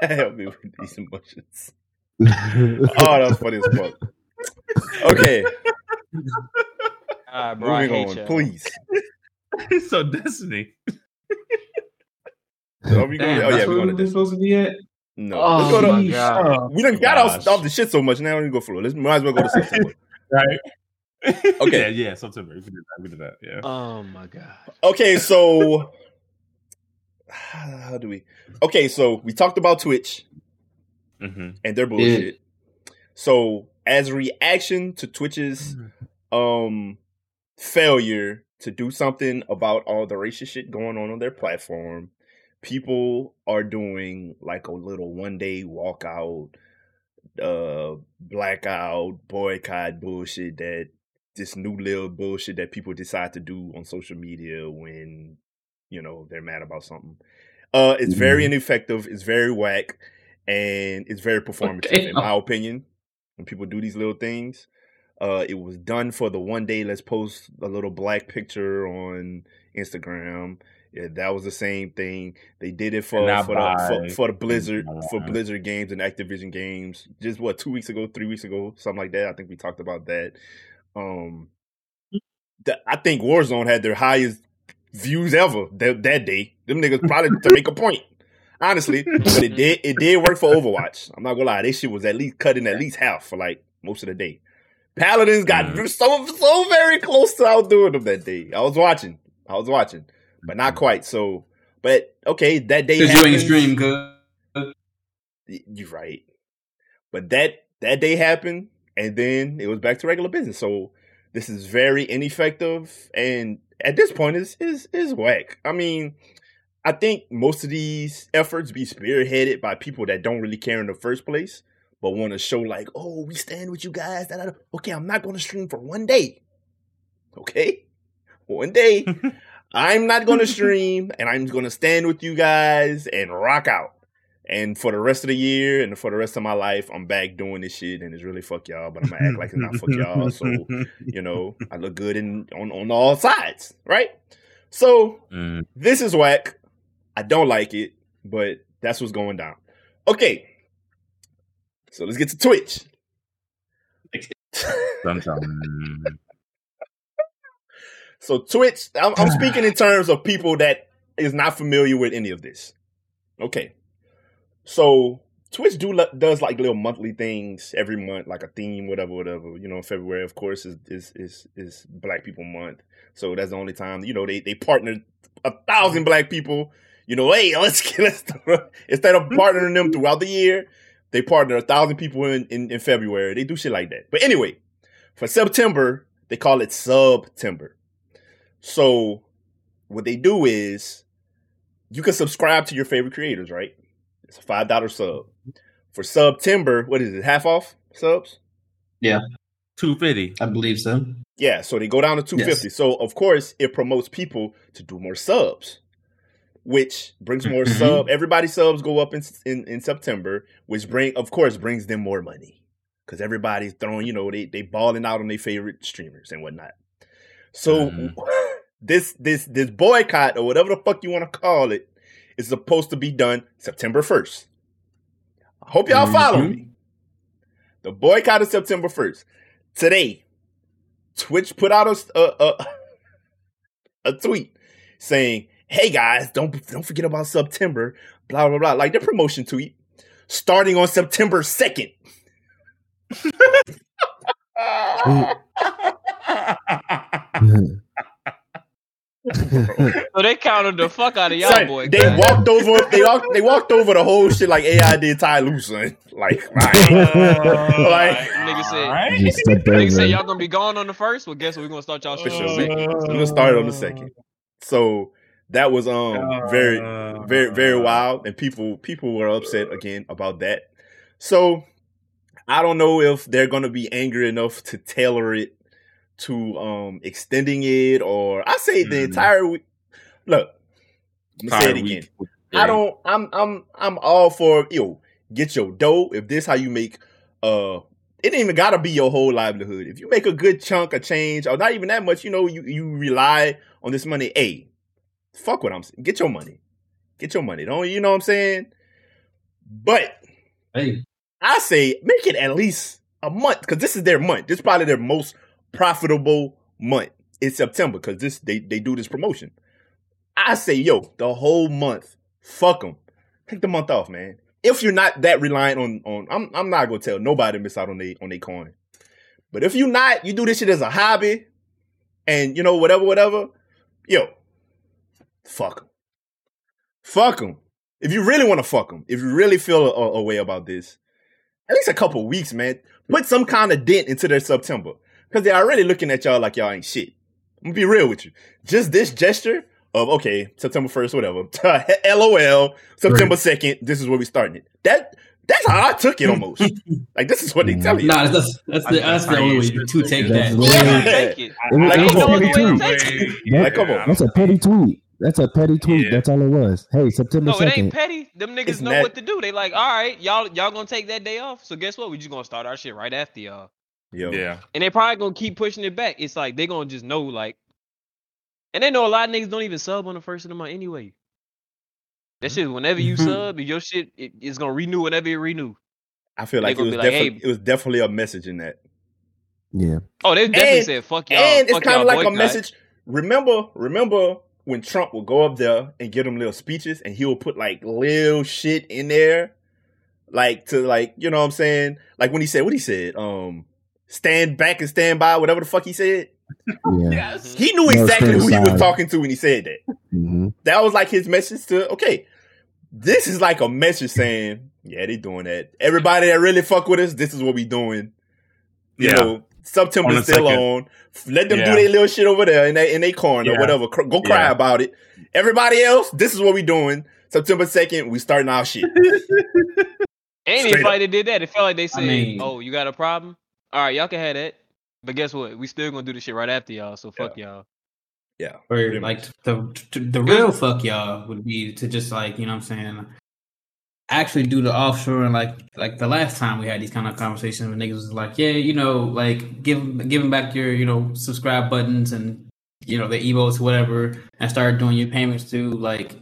Help me with these emotions. Oh, that's funny as fuck. Okay, God, bro, I moving hate on, y'all. please. so Destiny. So are we going? Damn, Oh yeah, we're going to we this. supposed to be at. No, Oh let's go to. my God. We done got off, off the shit so much. Now we go for it. Let's might as well go to September. Right. Okay. Yeah, yeah, September. We did that. We did that. Yeah. Oh my god. okay, so how do we? Okay, so we talked about Twitch hmm and their bullshit. So as a reaction to Twitch's um failure to do something about all the racist shit going on on their platform, people are doing like a little one day walkout, uh, blackout, boycott bullshit that this new little bullshit that people decide to do on social media when you know they're mad about something. Uh, it's very ineffective. It's very whack, and it's very performative, Okay. in my opinion. When people do these little things, uh, it was done for the one day. Let's post a little black picture on Instagram. Yeah, that was the same thing. They did it for for the, for, for the Blizzard for. Blizzard games and Activision games. Just what two weeks ago, three weeks ago, something like that. I think we talked about that. Um, the, I think Warzone had their highest views ever that, that day. Them niggas probably to make a point. Honestly, but it did it did work for Overwatch. I'm not gonna lie, this shit was at least cutting at least half for like most of the day. Paladins got Mhm. so so very close to outdoing them that day. I was watching, I was watching, but not quite. So, but okay, that day Because you ain't stream. You're right. But that that day happened, and then it was back to regular business. So this is very ineffective, and at this point, is is is whack. I mean, I think most of these efforts be spearheaded by people that don't really care in the first place, but want to show like, oh, we stand with you guys. Okay, I'm not going to stream for one day. Okay, one day. I'm not going to stream, and I'm going to stand with you guys and rock out. And for the rest of the year and for the rest of my life, I'm back doing this shit, and it's really fuck y'all. But I'm gonna act like it's not fuck y'all. So you know, I look good in on on all sides, right? So Mm. this is whack. I don't like it, but that's what's going down. Okay, so let's get to Twitch. Dun, dun. So Twitch, I'm, I'm speaking in terms of people that is not familiar with any of this. Okay, so Twitch do does like little monthly things every month, like a theme, whatever, whatever. You know, February, of course, is is is, is Black People Month, so that's the only time. You know, they they partnered a thousand Black people. You know, hey, let's get let's instead of partnering them throughout the year, they partner a thousand people in, in in February. They do shit like that. But anyway, for September, they call it September. So what they do is you can subscribe to your favorite creators, right? It's a five dollar sub. For September, what is it? Half off subs? Yeah. Two fifty. I believe so. Yeah, so they go down to 250. So of course it promotes people to do more subs, which brings more Mhm. sub. Everybody's subs go up in, in in September, which bring of course brings them more money because everybody's throwing you know they they balling out on their favorite streamers and whatnot. So Mhm. this this this boycott or whatever the fuck you want to call it is supposed to be done September 1st. I hope y'all follow Mhm. me. The boycott is September 1st. Today, Twitch put out a, a, a, a tweet saying, "Hey guys, don't don't forget about September." Blah blah blah, like the promotion tweet, starting on September second. So they counted the fuck out of y'all, Son, boy. they guys. walked over. They walked. They walked over the whole shit like AI did Ty Lue, son. Like, right. like, Nigga said, Alright. Just stepped nigga said y'all gonna be gone on the first. Well, guess what? We're gonna start y'all shit For on the sure. second. I'm gonna start on the second. So that was um very very very wild and people people were upset again about that so i don't know if they're going to be angry enough to tailor it to um extending it or i say the Mhm. entire week. Look i'm gonna say it again. week. i don't i'm i'm i'm all for yo get your dough. If this how you make uh it ain't even gotta be your whole livelihood. If you make a good chunk of change or not even that much you know you you rely on this money hey fuck what i'm saying get your money. Get your money. Don't you know what i'm saying? But Hey, I say make it at least a month because this is their month. This is probably their most profitable month. It's September because this they they do this promotion. I say yo the whole month. Fuck them. Take the month off, man. if you're not that reliant on on I'm I'm not gonna tell nobody miss out on they on their coin. But if you're not, you do this shit as a hobby and you know, whatever, whatever, yo, fuck them. Fuck them. If you really want to fuck them, if you really feel a, a way about this, at least a couple weeks, man, put some kind of dent into their September. Cause they're already looking at y'all like y'all ain't shit. I'm gonna be real with you. Just this gesture of okay, September first, whatever. LOL. September second. This is where we starting it. That that's how I took it almost. like this is what they tell you. Nah, that's that's the, that's the only way to take that. That's Yeah. Take it. It Like, it come a on, petty man. tweet. Take That- Like, come on. That's a petty tweet. That's a petty tweet. Yeah. That's all it was. Hey, September No, it ain't second. petty. Them niggas It's know not- what to do. They like, all right, y'all y'all gonna take that day off. So guess what? We just gonna start our shit right after y'all. Yo. Yeah. And they probably gonna keep pushing it back. It's like they gonna just know like, and they know a lot of niggas don't even sub on the first of the month anyway. That shit, whenever you Mhm. sub, your shit it, it's gonna renew whenever it renew. I feel like it was like, definitely hey- it was definitely a message in that. Yeah. Oh, they definitely And- said fuck y'all. and it's kind of y'all like a message. Remember, remember when Trump would go up there and give them little speeches, and he would put like little shit in there, like to like you know what I'm saying, like when he said what he said, um, stand back and stand by, whatever the fuck he said. Yeah. Mhm. He knew exactly who he was talking to when he said that. hmm That was like his message to okay. This is like a message saying, yeah, they doing that. Everybody that really fuck with us, this is what we doing. You Yeah. know, On September's the still second. on. Let them do their little shit over there in their in their corner or Yeah. whatever. Cr- Go cry Yeah. about it. Everybody else, this is what we doing. September second, we starting our shit. Ain't Straight anybody that did that. It felt like they said, mean- "Oh, you got a problem? All right, y'all can have that." But guess what? We still gonna do the shit right after y'all. So fuck y'all. Yeah. Or like the the, the real fuck y'all would be to just like you know what I'm saying, actually do the offshore and like like the last time we had these kind of conversations when niggas was like, yeah, you know, like give give them back your you know subscribe buttons and you know the emotes whatever and start doing your payments to like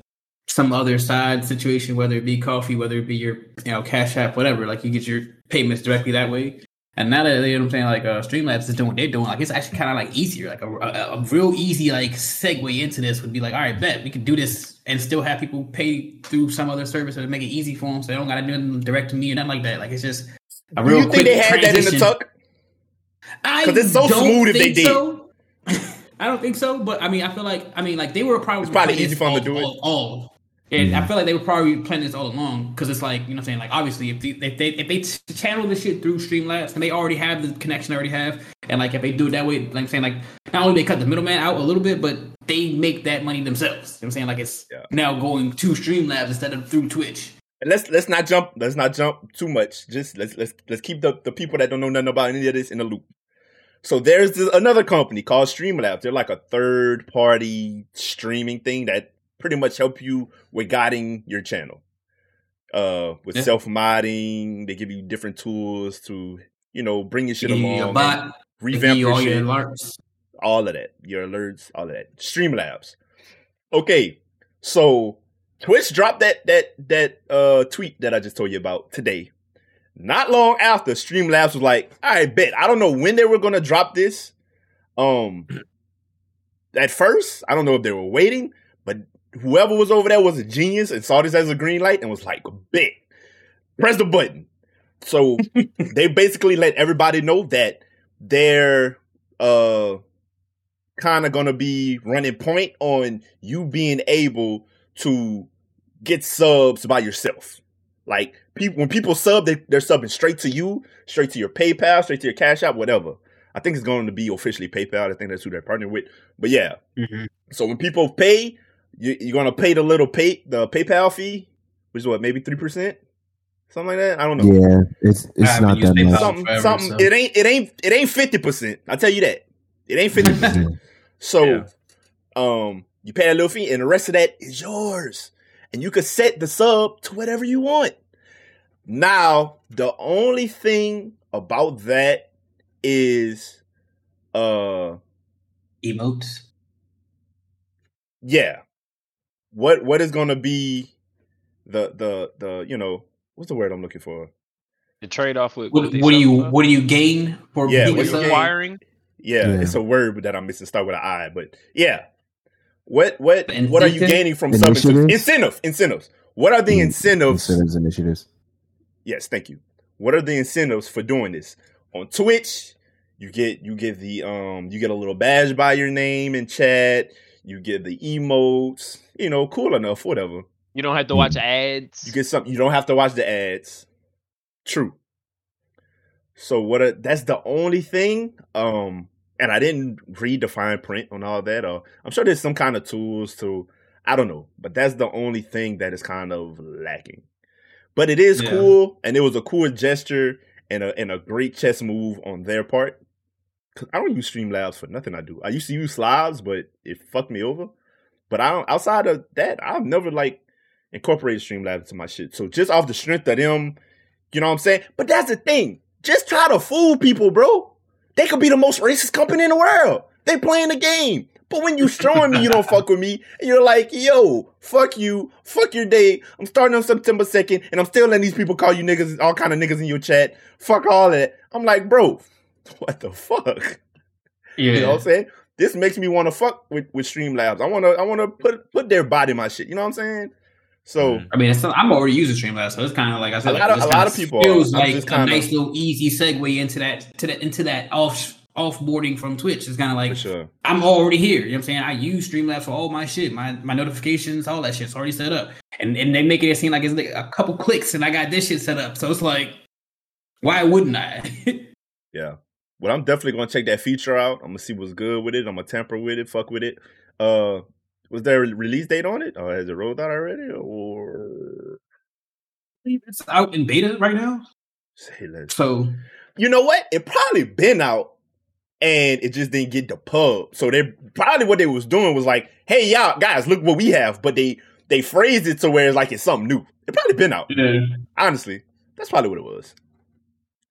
some other side situation, whether it be Ko-fi, whether it be your you know cash app, whatever. Like you get your payments directly that way. And now that you know what I'm saying, like uh, Streamlabs is doing what they're doing, like it's actually kind of like easier, like a, a, a real easy like segue into this would be like, all right, bet we can do this and still have people pay through some other service and make it easy for them, so they don't got to do it direct to me or nothing like that. Like it's just a Do real you quick think they had that in the transition. I I 'Cause it's so smooth if they did. So. I don't think so, but I mean, I feel like I mean, like they were probably It's probably easy for them to do it. all, all. And I mm-hmm. feel like they were probably planning this all along because it's like you know what I'm saying like obviously if they, if they if they t- channel this shit through Streamlabs and they already have the connection they already have and like if they do it that way like I'm saying like not only they cut the middleman out a little bit but they make that money themselves. You know what I'm saying like it's Yeah. now going to Streamlabs instead of through Twitch. And let's let's not jump let's not jump too much. Just let's let's let's keep the, the people that don't know nothing about any of this in the loop. So there's this, another company called Streamlabs. They're like a third party streaming thing that pretty much help you with guiding your channel. Uh with Yeah. self modding, they give you different tools to, you know, bring your shit along. your bot, revamp you your all shit your alerts. all of that, your alerts, all of that. Streamlabs. Okay, so Twitch dropped that that that uh tweet that I just told you about today. Not long after, Streamlabs was like, "I bet I don't know when they were gonna drop this." Um, at first, I don't know if they were waiting, but whoever was over there was a genius and saw this as a green light and was like, "Bet, press the button." So they basically let everybody know that they're uh kind of gonna be running point on you being able to get subs by yourself. Like people, when people sub, they, they're subbing straight to you, straight to your PayPal, straight to your Cash App, whatever. I think it's going to be officially PayPal. I think that's who they're partnering with. But yeah, Mhm. so when people pay, you, you're gonna pay the little pay the PayPal fee, which is what maybe three percent, something like that. I don't know Yeah, it's it's haven't that much. something, forever, something. so. It ain't, it ain't, it ain't fifty percent. I tell you that. It ain't fifty percent. So, Yeah. um, you pay a little fee, and the rest of that is yours, and you can set the sub to whatever you want. Now, the only thing about that is, uh, Emotes. yeah, what what is going to be the the the you know what's the word I'm looking for? The trade off with What, with what do you sub- what do you gain for Yeah, being what you acquiring? Yeah, Yeah. it's a word that I'm missing. Start with an I, but yeah. What what The what are you gaining from subbing to Initiatives? incentive incentives? What are the incentives? Incentives initiatives. Yes, thank you. What are the incentives for doing this? On Twitch, you get you get the um you get a little badge by your name in chat. You get the emotes. You know, cool enough, whatever. You don't have to watch ads. You get something. You don't have to watch the ads. True. So what? A, that's the only thing. Um, and I didn't read the fine print on all that. Uh, I'm sure there's some kind of tools to. I don't know, but that's the only thing that is kind of lacking. But it is Yeah. cool, and it was a cool gesture and a and a great chess move on their part. I don't use Streamlabs for nothing. I do. I used to use Slides, but it fucked me over. But I don't. Outside of that, I've never like incorporated Streamlabs into my shit. So just off the strength of them, you know what I'm saying? But that's the thing. Just try to fool people, bro. They could be the most racist company in the world. They playing the game. But when you showing me you don't fuck with me, and you're like, yo, fuck you, fuck your day. I'm starting on September 2nd, and I'm still letting these people call you niggas, all kind of niggas in your chat. Fuck all that. I'm like, bro, what the fuck? Yeah. You know what I'm saying? This makes me want to fuck with, with Streamlabs. I wanna I wanna put put their body in my shit. You know what I'm saying? So Mm. I mean, it's, I'm already using Streamlabs, so it's kind of like I said, A lot of- a lot of people feels are. Like a kinda- nice little easy segue into that to that into that off offboarding from Twitch. It's kind of like sure. I'm already here. You know what I'm saying? I use Streamlabs for all my shit, my my notifications, all that shit's already set up, and and they make it seem like it's like a couple clicks and I got this shit set up. So it's like, why wouldn't I? Yeah. Well, I'm definitely gonna check that feature out. I'm gonna see what's good with it. I'm gonna tamper with it, fuck with it. Uh was there a release date on it? Or has it rolled out already? Or it's out in beta right now. say less. So You know what? It probably been out and it just didn't get the pub. So they probably what they was doing was like, hey y'all guys, look what we have. But they they phrased it to where it's like it's something new. It probably been out. yeah. Honestly. That's probably what it was.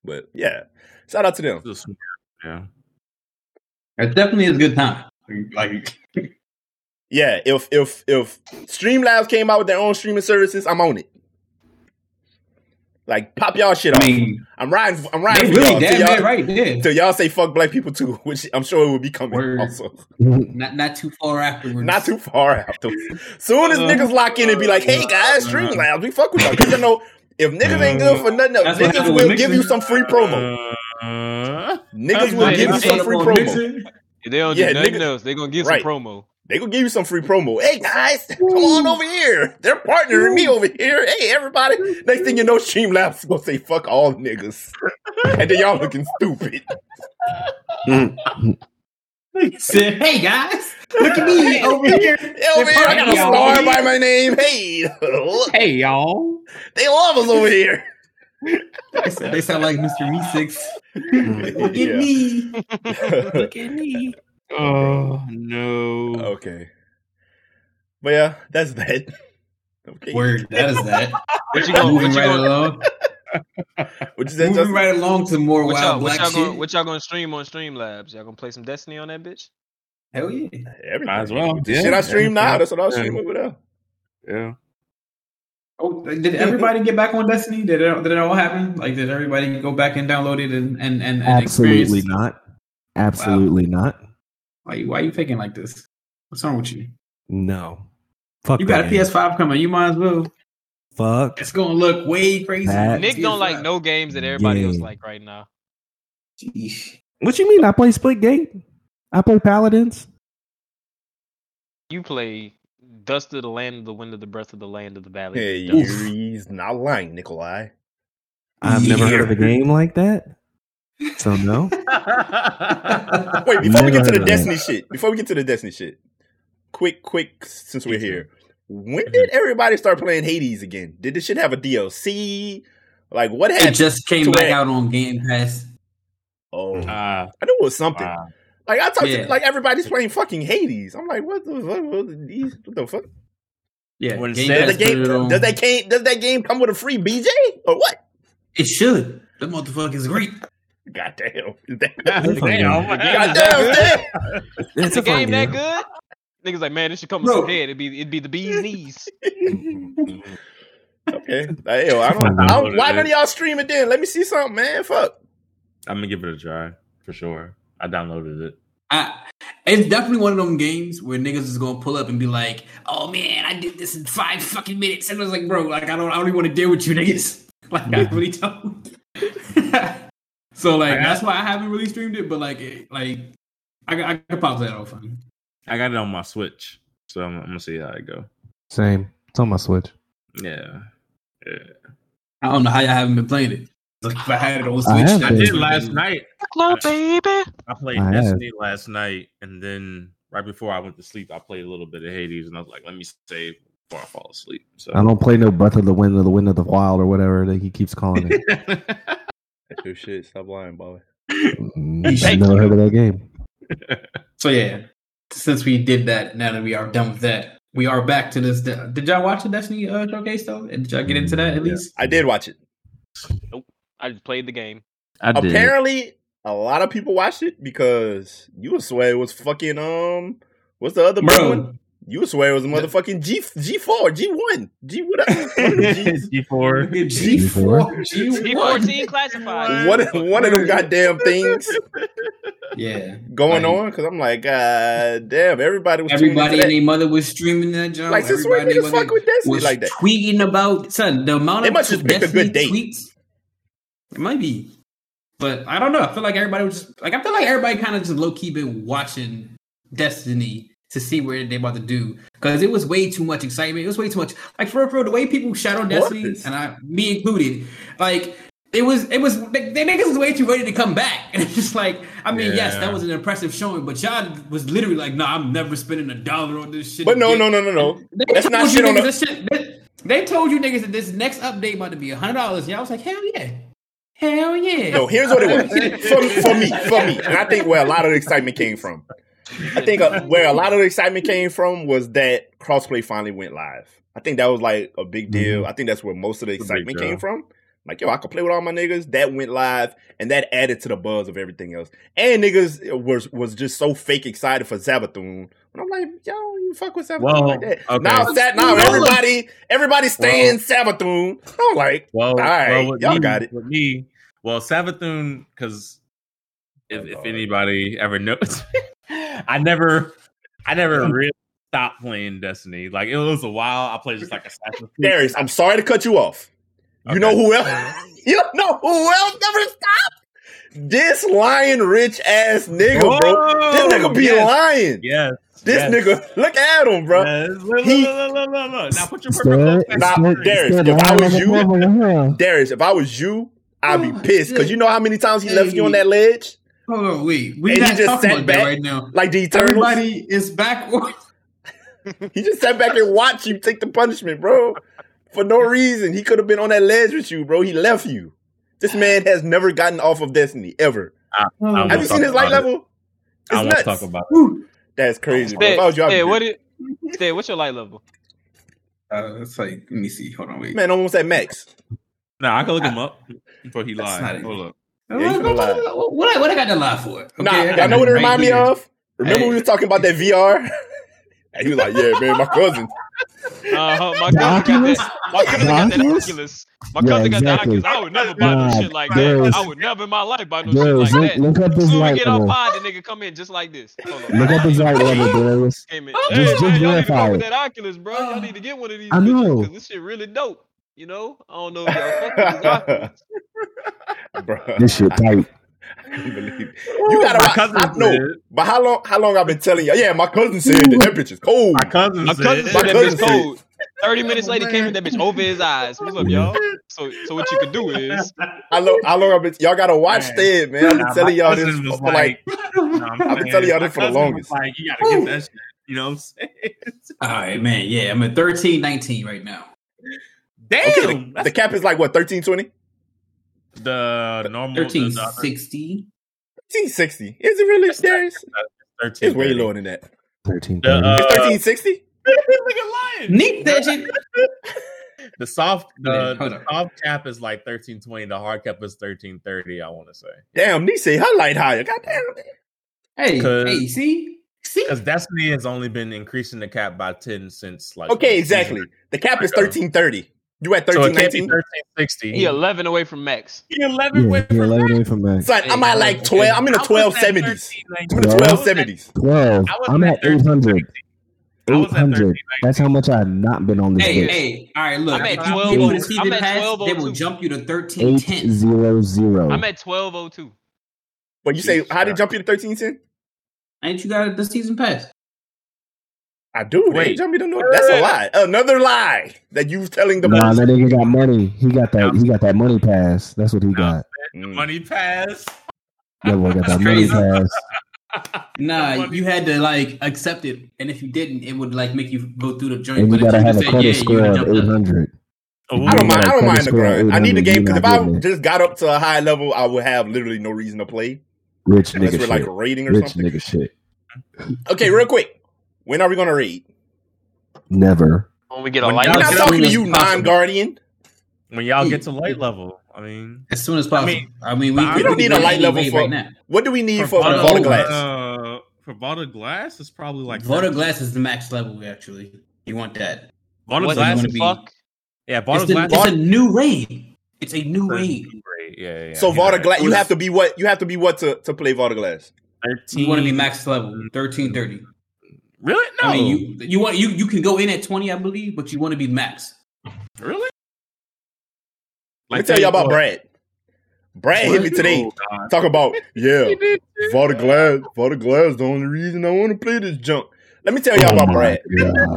But yeah. Shout out to them. Yeah. it definitely is a good time. Like Yeah, if if if Streamlabs came out with their own streaming services, I'm on it. Like pop y'all shit I off. mean, I'm riding. I'm riding for really y'all. damn Till y'all, right there. till y'all say fuck black people too, which I'm sure it will be coming Word. also. Not not too far afterwards. Not too far after. Soon as Uh, niggas lock in and be like, "Hey guys, uh-huh. Streamlabs, we fuck with y'all." Because you know, if niggas ain't good uh, for nothing else, niggas happened will give you some free promo. Uh, Uh, Niggas will give you some free promo. They don't Yeah, do nothing nigga- else, they gonna give Right. some promo. They gonna give you some free promo. Hey guys, come on over here. They're partnering me over here. Hey everybody. Next thing you know, Streamlabs gonna say fuck all niggas, and then y'all looking stupid. He said, "Hey guys, look at me over here. Over here, I got a star by my name. Hey, look, Hey y'all." they love us over here. They, said, they sound like Mr. Meeseeks. Mm, Look at me. Look at me. oh no. okay, but yeah, that's that. Okay, Word, that is that. What you gonna? What Moving you right gonna? along. what you said, Moving right along to more What y'all, wild what black y'all shit. gonna? What y'all gonna stream on Streamlabs? Y'all gonna play some Destiny on that bitch? Hell yeah. Everything. Might as well. Yeah. shit I stream now. That's what I'll Yeah. stream over there. Yeah. Oh, did everybody get back on Destiny? Did it, did it all happen? Like, did everybody go back and download it and and and, and Absolutely experience? not. Absolutely not. Why you why you thinking like this? What's wrong with you? No. Fuck You got a game. PS5 coming. You might as well. Fuck. It's gonna look way crazy. That- Nick don't like no games that everybody else like right now. Sheesh. What you mean? I play Splitgate. I play Paladins. You play Dust of the Land of the Wind of the Breath of the Land of the Valley. Hey, Dust. he's not lying, Nikolai. I've never heard of a game like that. So no. Wait, before we get to the Never. Destiny shit, before we get to the Destiny shit, quick, quick, since we're here, when mm-hmm. did everybody start playing Hades again? Did this shit have a DLC? Like, what happened? It just came back where- out on Game Pass. oh, mm. Ah, I knew it was something. wow. Like I talked Yeah. to like everybody's playing fucking Hades. I'm like, what the what, what, these- what the fuck? Yeah, When Game Does the game put does that game does that game come with a free BJ or what? It should. The motherfucker is great. Goddamn. Damn. Goddamn. that Damn. It's the a game that good? Niggas like, man, this should come with Bro. some head. It'd be it'd be the bee's knees. Okay. Hey, yo, I don't, I don't why none of y'all stream it then? Let me see something, man. Fuck. I'm gonna give it a try for sure. I downloaded it. I it's definitely one of them games where niggas is gonna pull up and be like, "Oh man, I did this in five fucking minutes," and I was like, "Bro, like I don't, I don't even want to deal with you niggas." Like I really don't. so like got- that's why I haven't really streamed it, but like, it- like I, I could pop that off. I got it on my Switch, so I'm, I'm gonna see how it go. Same. It's on my Switch. Yeah, yeah. I don't know how y'all haven't been playing it. Like, if I had it on Switch, I I did last night. Club baby. I played I have. Destiny last night, and then right before I went to sleep, I played a little bit of Hades, and I was like, "Let me save before I fall asleep." So I don't play no Breath of the Wind or the Wind of the Wild or whatever that he keeps calling it. That's your shit. Stop lying, boy. Mm, you Thank never you. heard of that game. So yeah, since we did that, now that we are done with that, we are back to this. Did y'all watch the Destiny uh, showcase though? Did y'all get into that at Yeah. least? I did watch it. I just played the game. I did. Apparently, a lot of people watched it because you would swear it was fucking um. What's the other big one? You would swear it was a motherfucking G G four G one G whatever. One of them Gs. G four. G four, G T fourteen classified. One, one of them goddamn things Yeah, going Like- on because I'm like, God damn, everybody was everybody and their mother was streaming that jump. Like, since when everybody and niggas fuck with Destiny was like that? tweeting about son the amount They of must just picked a good Destiny date. tweets. It might be, but I don't know. I feel like everybody was just, like I feel like everybody kind of just low key been watching Destiny to see what they about to do because it was way too much excitement. It was way too much like for for the way people shout on Destiny and I me included. Like it was it was they, niggas was way too ready to come back and it's just like I mean yes that was an impressive showing but y'all was literally like nah I'm never spending a dollar on this shit. But no, no, no, no, no. That's not shit on the- shit- they, they told you niggas that this next update about to be hundred dollars. Y'all was like, hell yeah, hell yeah. No, here's what it was for, for me, for me, and I think where a lot of the excitement came from. I think uh, where a lot of the excitement came from was that crossplay finally went live. I think that was like a big deal. I think that's where most of the a excitement came from. Like, yo, I could play with all my niggas. That went live, and that added to the buzz of everything else. And niggas was was just so fake excited for Savathun. And I'm like, yo, you fuck with Savathun Well, like that. okay. Now, Sat, now everybody, everybody staying Savathun. I'm like, Well, All right, well, with y'all me, got it. With me, well, Savathun, because if, Oh, if anybody ever knows, I never, I never really stopped playing Destiny. Like it was a while. I played just like Assassin's Creed. Darius, I'm sorry to cut you off. You know who else? you know who else never stopped? This lying rich ass nigga, bro. This nigga be yes, lying. Yes. This yes, nigga, look at him, bro. Yes. Look, He- look, look, look, look, look. Now put your Still- purple back Nah, Darius, if I was you- Darius, if I was you, I'd be Oh, pissed because you know how many times he left you on that ledge? Hold on, wait. We And he not just talking sat about back. that right now. Like the Eternals. Everybody is back. He just sat back and watched you take the punishment, bro. For no reason. He could have been on that ledge with you, bro. He left you. This man has never gotten off of Destiny ever. I Have you seen his light about it. level? I It's won't nuts. talk about it. That's crazy, bro. Stay, was I'd stay, what pissed. it, stay, what's your light level? Uh, it's like let me see. Hold on, wait. Man, almost at max. No, I can look him up before he That's lied. not it. Hold up. Yeah, you what, what, what, I- what I got to lie for? Okay, Nah, I I, know what it right remind me of. Remember Hey. we was talking about that VR? and he was like, "Yeah, man, my cousin." Uh-huh, my The cousin got that. My cousin The got that Oculus? Oculus. My Yeah, cousin got the. Oculus. I would never buy no shit like Darius. that. I would never in my life buy no Darius, shit like look, that. look up As his soon as we get off level. pod, the nigga come in just like this. Look up his light level, Darius. Came in. Just- Hey, just man, y'all need to verify with that Oculus, bro. Y'all need to get one of these I know. because this shit really dope. You know, I don't know if y'all fuck with this Oculus. Bruh. This shit tight. I can't believe it. You gotta My watch. cousin I, no, said- but how long? How long I've been telling you? Yeah, my cousin said that, that bitch is cold. My cousin My said, cousin My said that cousin bitch said- cold. Thirty minutes later, came in that bitch over his eyes. What's up, y'all? So, so what you could do is How long? How long I've been? Y'all gotta watch Man. Stead, man. I've been Nah, telling y'all this cousin for like. No, I'm I've been telling y'all this for the cousin was longest. Like, you gotta get that shit. You know what I'm saying? All right, man. Yeah, I'm at 13, 19 right now. Damn. Okay, the, the cap is like what thirteen twenty. The normal the- Thirteen the other- sixty. Thirteen sixty. Is it really Darius? 13, It's way lower than that. Thirteen The, thirty. uh, It's thirteen sixty. Nigga lying. Nick that shit. The soft the, Man, the soft cap is like thirteen twenty. The hard cap is thirteen thirty. I want to say Damn, Nice say her light higher. God damn. Hey, 'Cause- hey, see, see. because Destiny has only been increasing the cap by ten since like Okay, exactly. The cap is thirteen thirty. You at So 13, it 19? 13, 16. He 11 away from max. He 11 Yeah, away he from 11 that. away from max. Son, I'm at like 12. I'm in the I was 12 at 70s. 13, I'm in the 12 12. I was I'm at at 13, 800. I was at 13, 800. That's how much I have not been on this Hey, list. hey, all right, look. I'm at if 12 give me oh- the season I'm at 12 they will oh jump you to thirteen Eight ten. zero zero. I'm at 1202. But you say, how did jump you to 13, 10? Ain't you got the season pass? I do. They Wait. jump me to no. That's a lie. Another lie that you telling the Nah, that nigga got money. He got that. He got that money pass. That's what he got. Mm. Money pass. That boy got that That's money pass. Nah, you had to like accept it, and if you didn't, it would like make you go through the journey. And you but gotta have a credit yeah, score of eight hundred. eight I don't mind. got I a don't mind the grind. I need the game because if I getting just got up to a high level, I would have literally no reason to play Rich unless nigga we're like shit. or Rich something. nigga shit. Okay, real quick. When are we gonna raid? Never. When we get a When light y'all I'm not talking to you, non-guardian. When y'all get to light level, I mean, as soon as possible. I mean, mean, we, we we don't need a light level for- right now. What do we need for, For for Vault Vault of of Glass? Uh, for Vault Glass, it's probably like Vault Glass is the max level. Actually, you want that? Vault Glass. wanna be- fuck? Yeah, Vault It's, of the, Glass. it's Vault- a new raid. It's a new raid. Yeah, yeah, yeah. So You're Vault of right. Glass, you have to be what? You have to be what to, to play Vault Glass? Thirteen. You want to be max level, thirteen thirty. Really? No. I mean, you you want you you can go in at twenty, I believe, but you want to be max. really? Let me tell y'all about what? Brad. Brad hit me today. Oh, Talk about yeah, Vault of Glass. Vault of Glass. The only reason I want to play this junk. Let me tell y'all Oh about Brad.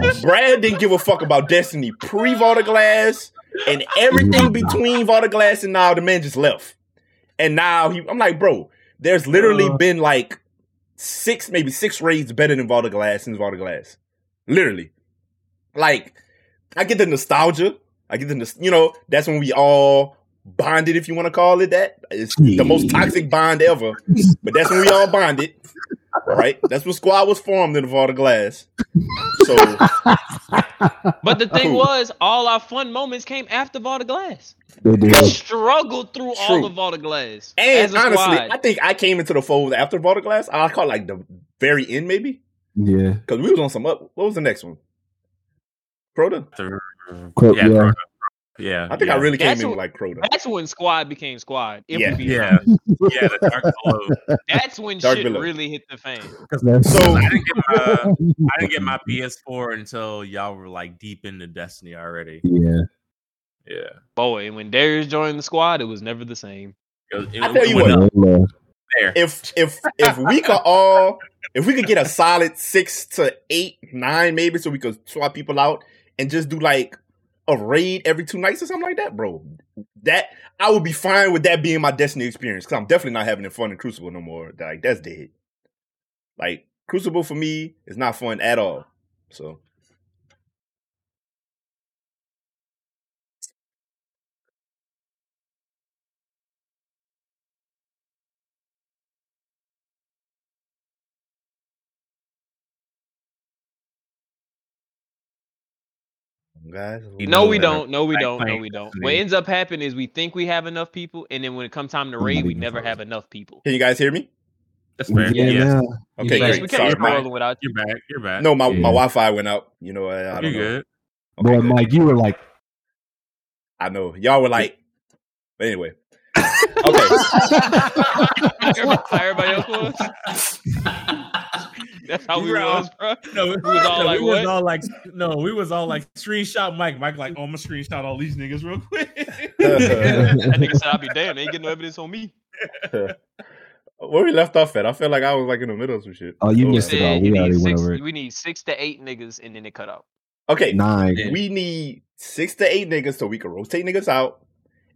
gosh. Brad didn't give a fuck about Destiny pre Vault Glass and everything between Vault Glass and now the man just left. And now he, I'm like, bro, there's literally Uh. been like six, maybe six raids better than Vault Glass since Vault Glass. Literally. Like, I get the nostalgia. I get the, you know, that's when we all bonded, if you want to call it that. It's the most toxic bond ever. But that's when we all bonded. Right? That's when Squad was formed in the Vault of Glass. So, But the thing Who? was, all our fun moments came after Vault of Glass. They We did. struggled through all of Vault of Glass. And as a honestly, squad. I think I came into the fold after Vault of Glass. I call it like the very end, maybe, Yeah. because we was on some up. What was the next one? Crota. Quote, yeah, yeah. Crota. Yeah. I think yeah. I really came That's in what- like Crota. That's when squad became squad. If Yeah. be Yeah, yeah, the dark below. That's when Dark shit below. really hit the fan. That's- So- I didn't get my I didn't get my PS4 until y'all were like deep into Destiny already. yeah. Yeah, Boy, and when Darius joined the squad, it was never the same. It was- it I tell you what. there. If if if we could all, if we could get a solid six to eight, nine, maybe, so we could swap people out and just do like a raid every two nights or something like that, bro. That I would be fine with that being my Destiny experience because I'm definitely not having fun in Crucible no more. Like that's dead. Like Crucible for me is not fun at all. So guys, No, we don't. No, we don't. No, we don't. What ends up happening is we think we have enough people, and then when it comes time to raid, we never have enough people. Can you guys hear me? That's fair. Yeah, yes. now. Okay, Yes, we great. can't Sorry, keep my, rolling without you. You're back. You're back. no, my, Yeah. my Wi-Fi went out. You know, I, I don't you're know. good. Okay, Boy. Mike, you were like, I know y'all were like, but anyway. Okay, Everybody, everybody else was. That's how we You all- was, bro. No, we was all like, we was what? all like, no, we was all like, screenshot Mike. Mike like, oh, I'm gonna screenshot all these niggas real quick. That nigga said, "I'll be damned. They ain't getting no evidence on me." where we left off at? I feel like I was like in the middle of some shit. Oh, you Oh, missed it all. We need already went six. over it. We need six to eight niggas, and then it cut out. Okay, Nine. We need six to eight niggas so we can rotate niggas out,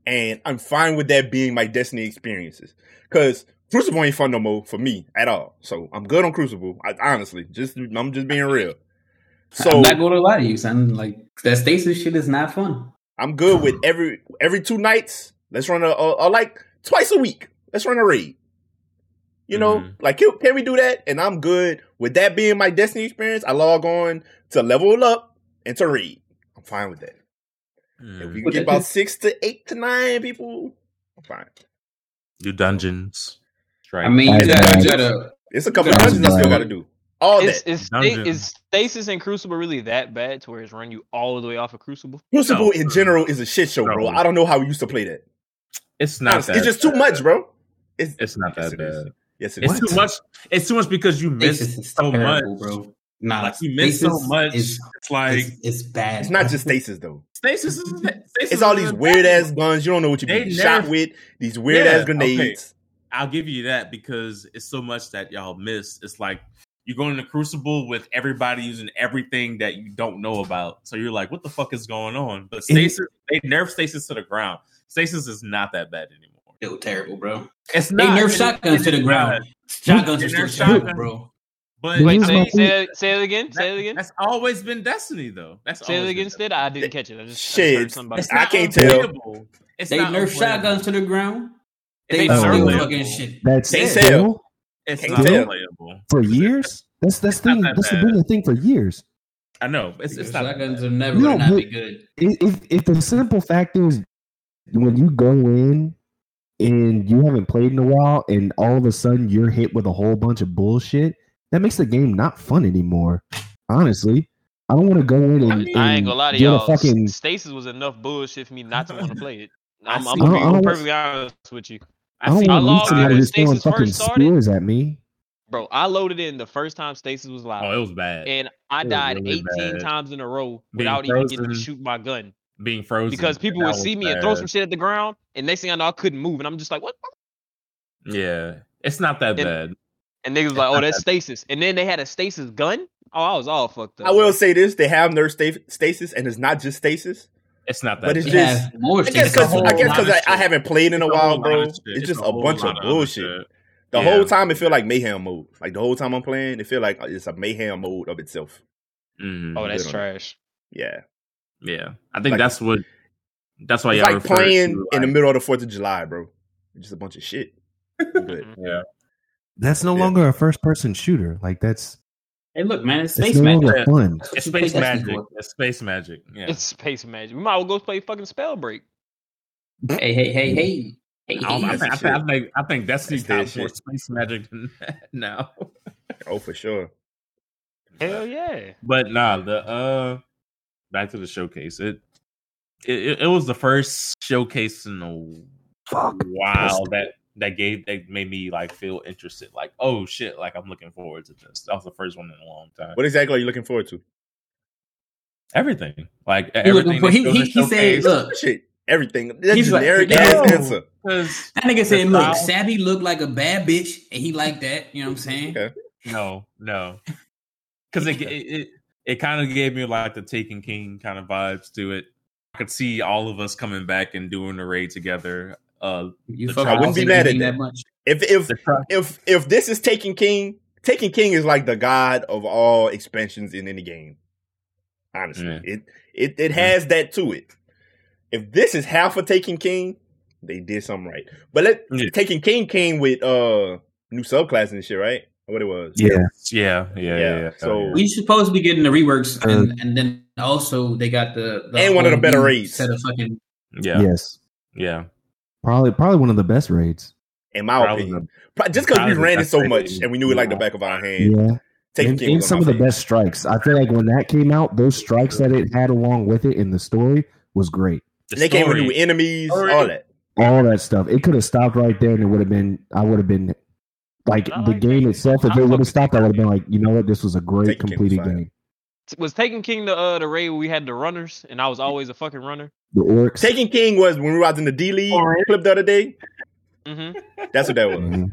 and I'm fine with that being my Destiny experiences. Cause Crucible ain't fun no more for me at all. So I'm good on Crucible. I, honestly, just I'm just being real. So I'm not gonna lie to you, son. Like that stasis shit is not fun. I'm good with every every two nights. Let's run a, a, a like twice a week. Let's run a raid. You know, Mhm. like can, can we do that? And I'm good with that being my Destiny experience. I log on to level up and to raid. I'm fine with that. If Mm. we can get about six to eight to nine people, I'm fine. Do dungeons. Right. I mean, you gotta, you gotta It's a couple of dungeons I still got to do. all Is, that. is, sta- is stasis and crucible really that bad to where it's run you all the way off of crucible? Crucible No. in general is a shit show, bro. No. I don't know how we used to play that. It's not Honestly, that. it's just too much, bro. It's, It's not that it is. bad. yes, it It's is. too much. It's too much because you miss Stasis is so much. bro. Nah, Like you miss so much. Is, it's like it's, it's bad. It's not just stasis though. stasis is. Stasis It's all these a- weird ass guns. You don't know what you're They being shot with. These weird Yeah, ass grenades. I'll give you that because it's so much that y'all miss. It's like you're going to crucible with everybody using everything that you don't know about. So you're like, what the fuck is going on? But stasis, they nerf stasis to the ground. Stasis is not that bad anymore. Still terrible, bro. It's They not. nerf It's- shotguns to the ground. Shotguns They are still nerf shotguns. bro. But Wait, Wait, say, say, it, say it again. Say it again. that's always been Destiny, though. That's Say it always again, been Stead. I didn't catch it. I just, I just Shit. heard somebody. It's I not can't tell. unplayable. It's They nerf shotguns to the ground. It They ain't Oh. fucking shit. That's Can't still. It's Can't not tell. unplayable. for years. That's that's It's not thing. that That's bad. been the thing for years. I know. It's, it's not. shotguns are never No, gonna not be good. If if- if the simple fact is when you go in and you haven't played in a while, and all of a sudden you're hit with a whole bunch of bullshit, that makes the game not fun anymore. Honestly, I don't want to go in and, I mean, I ain't and gonna lie to y'all. fucking Stasis was enough bullshit for me not to want to play it. I I'm, see. I'm I be don't- I don't- perfectly honest with you, I don't want to logged meet somebody in when who's throwing Stasis fucking first started. spears at me. bro. I loaded in the first time Stasis was live, Oh, it was bad. and I it died really 18 bad. times in a row Being without even getting to shoot my gun Being frozen because people would see me and throw some shit at the ground, and next thing I know, I couldn't move, and I'm just like, what? Yeah, it's not that And- bad. And niggas was like, oh, that's stasis, and then they had a stasis gun. Oh, I was all fucked up. I will say this: they have nerf sta- stasis, and it's not just stasis. It's not that. But it's just- have more I guess because I guess because I, I haven't played in a It's while, bro. of shit. It's just a a bunch of bullshit. shit. The Yeah. whole time it feel like mayhem mode. Like the whole time I'm playing, it feel like it's a mayhem mode of itself. Mhm. oh, that's Good on trash. Yeah, Yeah, I think Like- that's what. That's why y'all like refer playing to, in the middle of the Fourth of July, bro. It's just a bunch of shit. But Yeah, That's no Yeah. longer a first person shooter. Like that's Hey, look, man, it's it's space no magic. fun. That's it's space magic. It's space magic. Yeah. It's space magic. We might well go play fucking Spellbreak. Hey, hey, hey, hey. Hey, I, don't, I, hey. That's think, I, the think, I think I think Destiny That's their got more space magic than that now. oh, for sure. Hell yeah. But nah, the uh, back to the showcase. It it, it, it was the first showcase in a Fuck. while that that gave that made me like feel interested. Like oh shit, like I'm looking forward to this. That was the first one in a long time. What exactly are you looking forward to? Everything like He everything. for- he, he, he said, look, Shit, everything. That's He's like- generic No. ass answer. 'cause- that nigga said, look, style- Savvy looked like a bad bitch, and he liked that. You know what I'm saying? Okay. No, no, because it, it it it kind of gave me like the Taken King kind of vibes to it. I could see all of us coming back and doing the raid together. Uh, You The fucking I wouldn't be mad at King that. much. If if if if this is Taken King, Taken King is like the god of all expansions in any game. Honestly, Yeah. it it it has that to it. If this is half of Taken King, they did something right. But let Yeah. Taken King came with uh new subclass and shit, right? What it was? Yeah. yeah, yeah, yeah. Yeah, yeah. so- We supposed to be getting the reworks, Uh, and, and then also they got the, the And one of the better new raids. set of fucking. yeah, Yes. yeah. Probably probably one of the best raids. In my Probably opinion, the- just because we ran it so much and we knew it like the back of our hand. Yeah. Taking And, and some of my the best strikes. I feel like when that came out, those strikes that it had along with it in the story was great. The And they came with story- new enemies, Story. all that. All that stuff. It could have stopped right there and it would have been I would have been like I the like game Taken itself, if I it would have stopped, I would have been like, you know what, this was a great Taken completed game. Was Taken King the uh the raid where we had the runners and I was always a fucking runner? The Oryx. Taken King was when we were out in the D League clip the other day. hmm That's what that was. Mhm.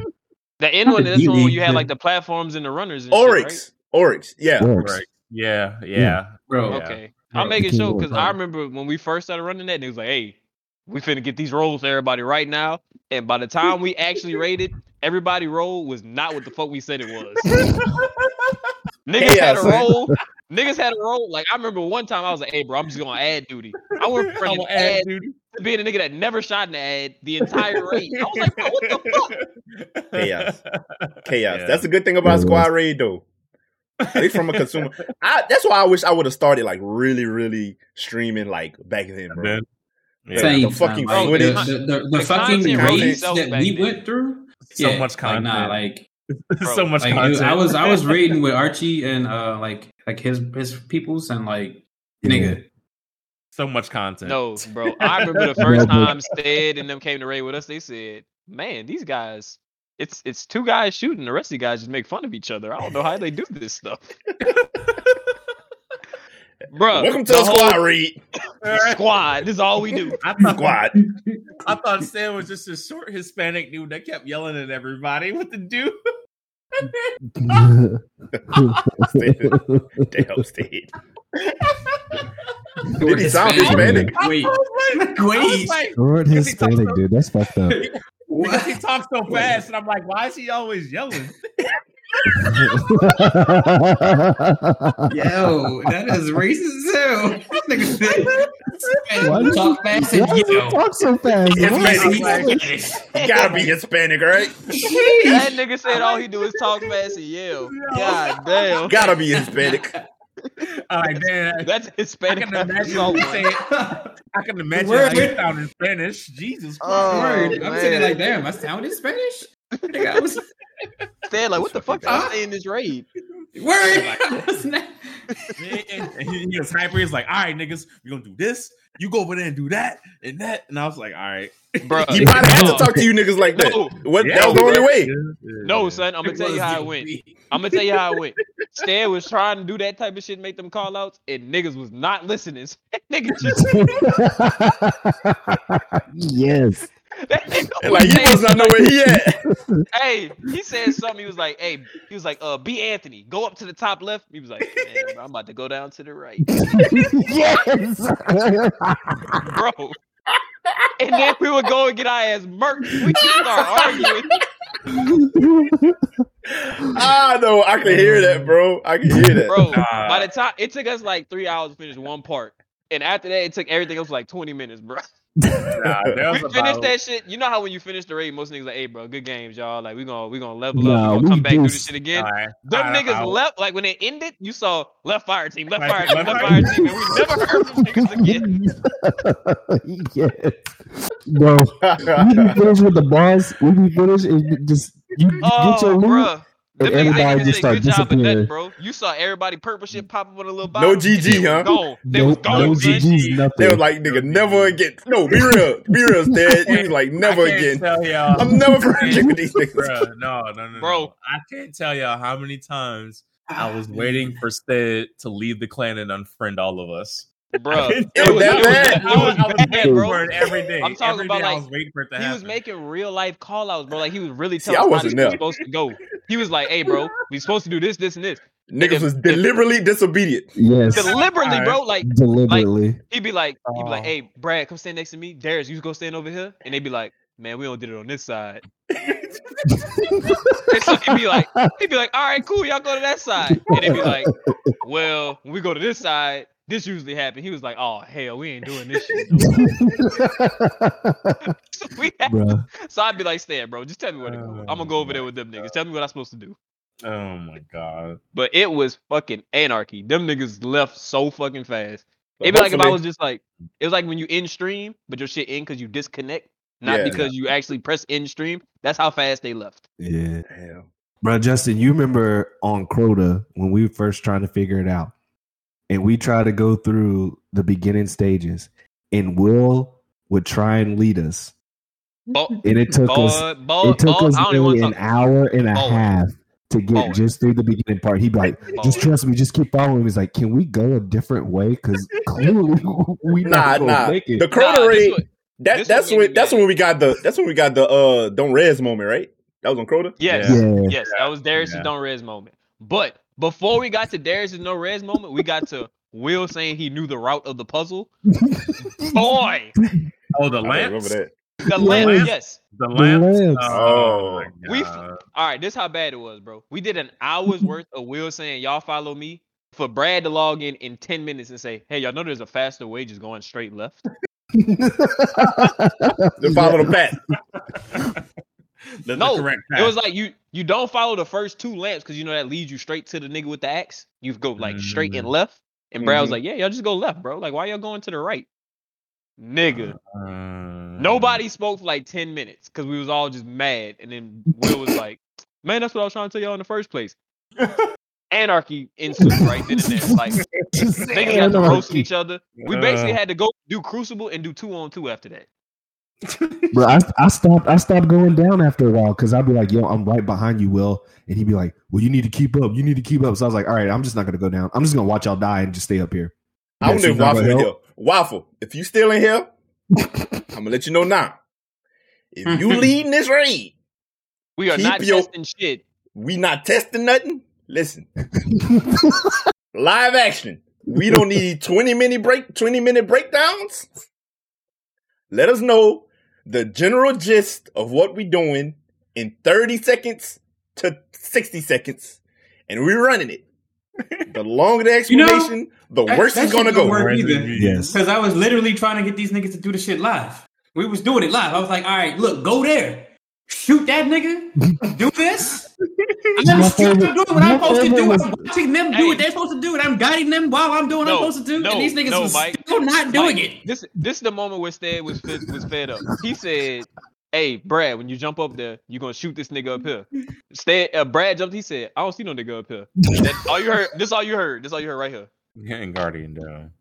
The end one, the that's the one where you had like the platforms and the runners and shit, Oryx. Oryx. Yeah. Oryx. Right. Yeah, yeah. Bro, right? Yeah. Okay. Bro, I'm making King sure because I remember when we first started running that, and it was like, hey, we finna get these rolls to everybody right now. And by the time we actually rated, everybody roll was not what the fuck we said it was. Niggas had a roll. Niggas had a role. Like I remember one time I was like, "Hey, bro, I'm just gonna add duty." I went from an gonna add ad duty. to being a nigga that never shot an ad the entire raid. I was like, bro, "What the fuck?" Chaos. Chaos. Yeah. That's the good thing about Yeah, it Squad Raid, though. At least from a consumer. I, that's why I wish I would have started like really, really streaming like back then, bro. Man. Yeah. same, the fucking like, footage. the, the, the, the The fucking content raids that we then. went through. So yeah, much Like, nah, like so much Like content. dude, I was I was reading with Archie and uh like like his his peoples and like nigga. so much content. No, bro. I remember the first time Stead and them came to raid with us. They said, "Man, these guys, it's it's two guys shooting. The rest of you guys just make fun of each other. I don't know how they do this stuff." bro, Welcome to the squad, Reed. squad. This is all we do. I thought Squad. I thought Stan was just a short Hispanic dude that kept yelling at everybody. What the dude? Damn, Steve. Did he sound Hispanic? Wait, I was like, I was wait. like, Short Hispanic talks dude. That's fucked up. because he talks so fast, and I'm like, why is he always yelling? Yo, that is racist as hell. This nigga said, Why does talk fast and Why does he yo. talk so fast? Hispanic. Why? You gotta be Hispanic, right? That nigga said all he do is talk fast and yell. God damn. Gotta be Hispanic. I'm damn. Uh, That's Hispanic. I can imagine you much. saying, I can imagine Word. how you sound in Spanish. Jesus Christ. Oh, I'm sitting man. like, damn, I sounded Spanish. Nigga, I was Stead, like, what the fuck Huh? y'all say in this raid? word. I was not- and, and he, he was sniper. He's like, all right, niggas, we gonna do this. You go over there and do that and that. And I was like, all right. Bro, He might have had to talk to you niggas like that. No. What? Yeah, that was the only way. No, son, I'm gonna tell you how it went. I'm gonna tell you how it went. Stan was trying to do that type of shit, make them call outs, and niggas was not listening. So that nigga just yes. That nigga And like was he must not know where he at. Hey, he said something. He was like, "Hey," he was like, "Uh, B. Anthony, go up to the top left." He was like, Man, "I'm about to go down to the right, yes. bro." And then we would go and get our ass murked. We just start arguing. I know. I can hear that, bro. I can hear that. Bro, Nah. by the time it took us like three hours to finish one part, and after that, it took everything else like 20 minutes, bro. Nah, we was finished that shit. You know how when you finish the raid, most niggas like, "Hey, bro, good games, y'all. Like, we gonna we gonna level Nah, up. We we gonna come back do do this shit again." All right. Them All right, niggas I'll- left. Like when it ended, you saw left fire team, left Left- fire team, left left fire fire team, and we never heard from niggas again. yes. Bro, we be finished with the boss. We be finished and just you get Oh, your loot. bro. Them and niggas everybody just say start good job that, disappearing. bro. You saw everybody purple shit pop up on a little No. GG, huh? Gone. They no, was gone. no. GG's, nothing. They were like, nigga, never again. No, be real. Be real, Dad. He was like, never again. Tell y'all, I'm never forgetting these niggas. Bruh, no, no, no, Bro. no. I can't tell y'all how many times I was waiting for Stead to leave the clan and unfriend all of us. Bro. It was that bad? It was, I was bad, waiting bro. for it every day. I'm talking Every about, day I like, was waiting for it to He happen. was making real life call outs, bro. Like he was really See, telling I us wasn't there. we supposed to go. He was like, "Hey, bro, we supposed to do this, this, and this." Niggas was deliberately disobedient. yes, Deliberately, Alright. bro. Like deliberately. he'd be like, he'd be like, Oh. "Hey, Brad, come stand next to me. Darius, you go stand over here," and they'd be like, "Man, we don't did it on this side." And so he'd be like, he'd be like, "All right, cool, y'all go to that side," and they'd be like, "Well, when we go to this side." This usually happen. He was like, "Oh hell, we ain't doing this shit." No. so, we had, so I'd be like, "Stan, bro, just tell me where to oh, go. I'm gonna go over there with them niggas. Tell me what I'm supposed to do." oh my god. But it was fucking anarchy. Them niggas left so fucking fast. It'd be like if I was just like, it was like when you in stream, but your shit in because you disconnect, not Yeah. because you actually press in stream. That's how fast they left. Yeah. Damn. Bro, Justin, you remember on Crota when we were first trying to figure it out, and we try to go through the beginning stages, and Will would try and lead us, Bo- and it took us boy, boy, it took boy, us I don't even want nearly an talk. hour and a Boy. half to get Boy. just through the beginning part. He'd be like, "Just Boy. trust me, just keep following." He's like, "Can we go a different way? Because clearly we Nah, not gonna nah. make it." The Crota nah, that, that's when that's mad. when we got the that's when we got the uh don't res moment, right? That was on Crota. Yes, Yeah. yes, that was Darius' Yeah. don't res moment. But before we got to Darius' no res moment, we got to Will saying he knew the route of the puzzle. Boy, Oh, the I remember that. the lamp, yes. The lamps. lamps. Oh, oh, my We- God. All right, this is how bad it was, bro. We did an hour's worth of Will saying, "Y'all follow me." For Brad to log in in ten minutes and say, "Hey, y'all know there's a faster way just going straight left." The follow the path. The, the No, correct It was like you you don't follow the first two lamps because you know that leads you straight to the nigga with the axe. You go like straight and left. And Brad was Mhm. like, "Yeah, y'all just go left, bro. Like, why y'all going to the right, nigga?" Uh, Nobody spoke for like ten minutes because we was all just mad. And then Will was like, Man, that's what I was trying to tell y'all in the first place. Anarchy ensued right then and there. Like niggas got to roast each other. We basically Uh. had to go do Crucible and do two on two after that. Bro, I, I stopped. I stopped going down after a while because I'd be like, "Yo, I'm right behind you, Will," and he'd be like, "Well, you need to keep up. You need to keep up." So I was like, "All right, I'm just not gonna go down. I'm just gonna watch y'all die and just stay up here." I don't Yeah, know she's if Waffle in here. Waffle, if you still in here, I'm gonna let you know now. If you leading this raid, We are not your- testing shit. we not testing nothing. Listen, live action. We don't need 20 minute break, 20 minute breakdowns. Let us know the general gist of what we're doing in 30 seconds to 60 seconds, and we're running it. The longer the You know, explanation, the That- worse that it's gonna go. work either. Yes. Because I was literally trying to get these niggas to do the shit live. We was doing it live. I was like, all right, look, go there. Shoot that nigga. Do this. I'm My still doing what I'm supposed to do. was- I'm watching them do Hey. what they're supposed to do, and I'm guiding them while I'm doing what No, I'm supposed to do. no, and these niggas no, was Mike. still not doing Mike, it. This this is the moment where Stead was fed, was fed up. He said, "Hey, Brad, when you jump up there, you're gonna shoot this nigga up here." Stead, uh, Brad jumped. He said, "I don't see no nigga up here." That, all you heard. This all you heard. This all you heard right here. Yeah, And Guardian down.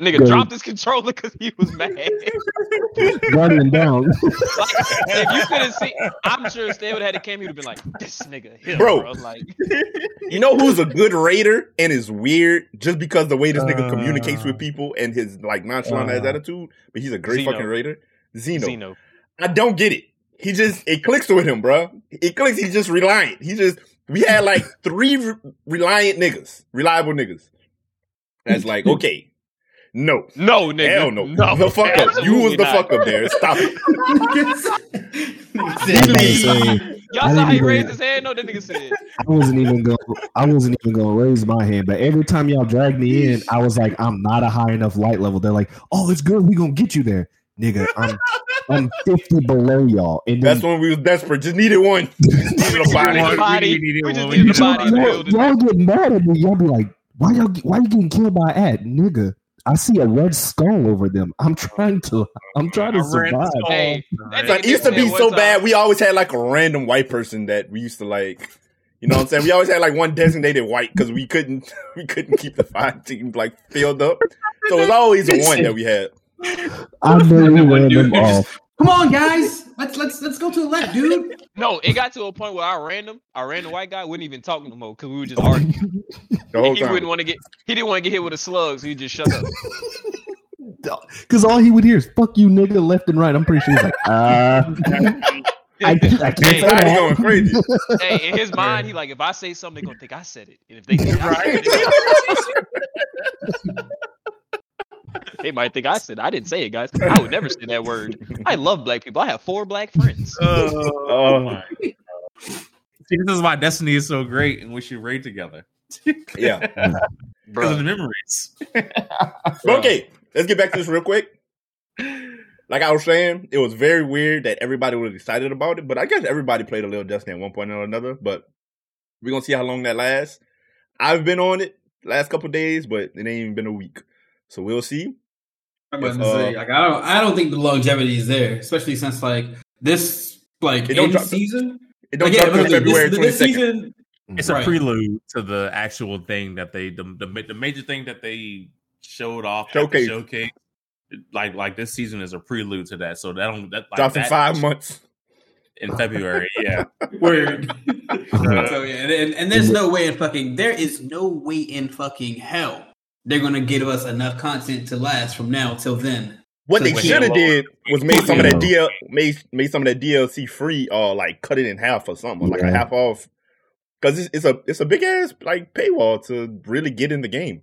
Nigga Good. dropped his controller because he was mad. Guardian down. like, if you couldn't see, I'm sure Stead would have had a camera. He'd have been like, "This nigga here, Bro. bro." Like, You know who's a good raider and is weird just because the way this nigga Uh. communicates with people and his like nonchalant Uh. attitude, but he's a great Zeno. fucking raider. Zeno. Zeno. I don't get it. He just it clicks with him, bro. It clicks. He's just reliant. He just we had like three re- reliant niggas, reliable niggas. That's like okay, no, No, nigga. hell no, no, the fuck up. You was the not. fuck up there. Stop it. Y'all I saw how he didn't raised even- his hand? No, that nigga said. I wasn't even going. I wasn't even going to raise my hand. But every time y'all dragged me in, I was like, I'm not a high enough light level. They're like, Oh, it's good. We gonna get you there, nigga. I'm I'm 50 below y'all. And then That's when we was desperate. Just needed one. Needed a body. One. body. Needed We just needed a body y'all, y'all get mad at me. Y'all be like, why y'all? Why you getting killed by add, nigga? I see a red skull over them. I'm trying to. I'm trying to survive. this Hey, all- Like, it used to be so bad. We always had like a random white person that we used to like. You know what I'm saying? We always had like one designated white because we couldn't we couldn't keep the fire team like filled up. So it was always one that we had. I know we One ran dude them just- off. Come on, guys. Let's let's let's go to the left, dude. No, it got to a point where our random, our random white guy wouldn't even talk no more because we were just arguing. The he time. wouldn't want to get, he didn't want to get hit with a slug, so he just shut up. Because all he would hear is "fuck you, nigga," left and right. I'm pretty sure he's like, uh, I, I can't Hey, say that. going crazy. hey, in his mind, he like, if I say something, they're gonna think I said it, and if they think I said it, they might think I said. I didn't say it, guys. I would never say that word. I love black people. I have four black friends. Oh, oh my God. See, this is why Destiny is so great and we should raid together. Yeah. Because of the memories. Okay, let's get back to this real quick. Like I was saying, it was very weird that everybody was excited about it, but I guess everybody played a little Destiny at one point or another. But we're gonna see how long that lasts. I've been on it last couple days, but it ain't even been a week, so we'll see. I'm about If, to say, uh, like, I don't, I don't think the longevity is there, especially since like this, like, It don't end drop- season. It don't Like, drop till but February this, twenty this season, It's Right. a prelude to the actual thing that they the the, the major thing that they showed off at the Showcase. showcase. Like like this season is a prelude to that. So that don't that like Drops in five months. in February. Yeah. Word. Uh, so yeah, and, and, and there's no way in fucking there is no way in fucking hell they're gonna give us enough content to last from now till then. What So they should have did was made some of that DL made made some of that DLC free or like cut it in half or something, like a half off. Because it's, it's a it's a big ass like paywall to really get in the game.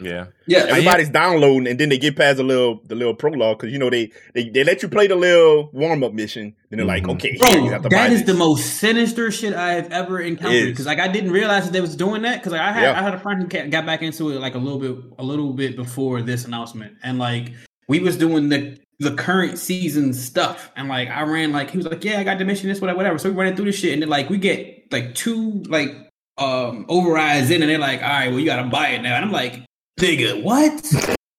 Yeah. Yeah, Everybody's downloading, and then they get past the little the little prologue because you know they, they they let you play the little warm up mission. Then they're like, Mhm. okay, Bro, you have to buy that is this. the most sinister shit I have ever encountered. Because like I didn't realize that they was doing that. Because like, I had Yeah. I had a friend who got back into it like a little bit a little bit before this announcement, and like we was doing the the current season stuff, and like I ran like he was like, yeah, I got the mission, this whatever, whatever. So we running through this shit, and then like we get like two like um overrides in, and they're like, all right, well you gotta buy it now, and I'm like, nigga, what?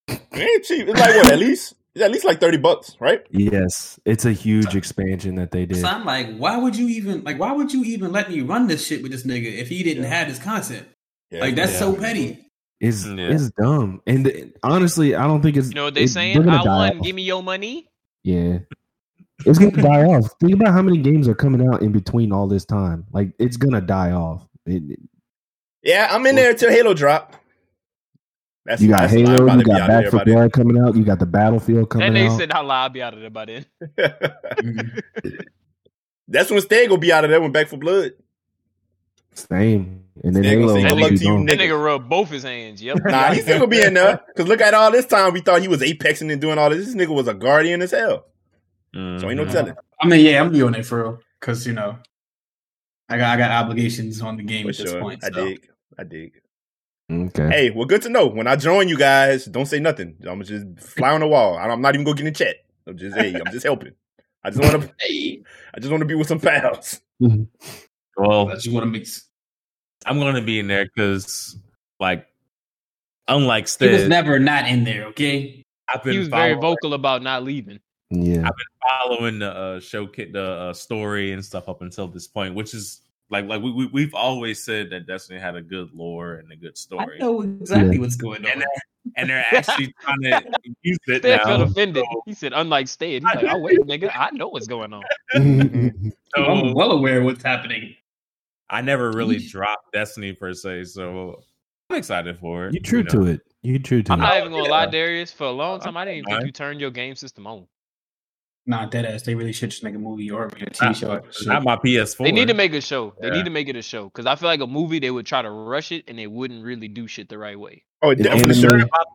It ain't cheap. It's like what at least It's at least like thirty bucks, right? Yes, it's a huge expansion that they did. So I'm like, why would you even like? Why would you even let me run this shit with this nigga if he didn't have this content? Yeah. Like that's Yeah. so petty. It's Yeah. it's dumb, and th- honestly, I don't think it's. You know what they it- saying? they're I die won. off. Give me your money. Yeah, it's gonna die off. Think about how many games are coming out in between all this time. Like it's gonna die off. It, it- Yeah, I'm in there till Halo drop. That's you got that's Halo, you got Back for. Blood coming out. You got the Battlefield coming out. And they out. said, "I'll lie, I'll be out of there by then." That's when Stag will be out of there when Back for Blood. Same, and then They gonna Halo. say good luck to you, gone. That Nigga. nigga rubbed both his hands. Yep. Nah, he's still gonna be in there. Cause look at all this time we thought he was apexing and doing all this. This nigga was a guardian as hell. So ain't no Mhm. telling. I mean, yeah, I'm gonna be on it for real because you know, I got I got obligations on the game For at this sure. point. I so. dig. I dig. Okay. Hey, well, good to know. When I join you guys, don't say nothing. I'm just fly on the wall. I'm not even gonna get in the chat. I'm just hey, I'm just helping. I just want to. Hey, I just want to be with some pals. Well, I just want to mix. I'm going to be in there because, like, unlike He was never not in there. Okay, I've been He was very vocal about not leaving. Yeah. I've been following the uh, show kit, the uh, story and stuff up until this point, which is like like we, we we've always said that Destiny had a good lore and a good I story, know exactly Yeah. what's going on. and they're, and they're actually trying to use it Stan now. felt offended. So- He said, "Unlike Stead, he's like, oh wait, nigga, I know what's going on." so I'm well aware of what's happening. I never really dropped Destiny per se, so I'm excited for it. you true to it. You true to it. I'm not even gonna lie, yeah. Darius. For a long time, I didn't even think you turned your game system on. Nah, dead ass. They really should just make a movie or a TV show. out of shit. Not my PS4. They need to make a show. They Yeah. need to make it a show because I feel like a movie they would try to rush it and they wouldn't really do shit the right way. Oh, definitely anime- heard about,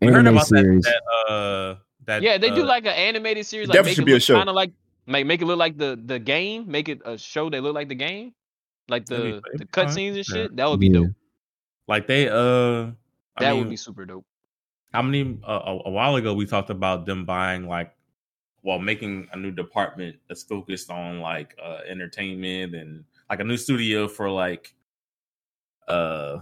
we heard about that, series. that uh that Yeah, they do uh, like an animated series. Like definitely make should it be a show. kind of like make make it look like the the game. Make it a show that look like the game, like the fine. the cutscenes and Yeah. shit. That would be Yeah. dope. like they uh I That mean, would be super dope. how many uh, a, a while ago we talked about them buying like well making a new department that's focused on like uh entertainment and like a new studio for like uh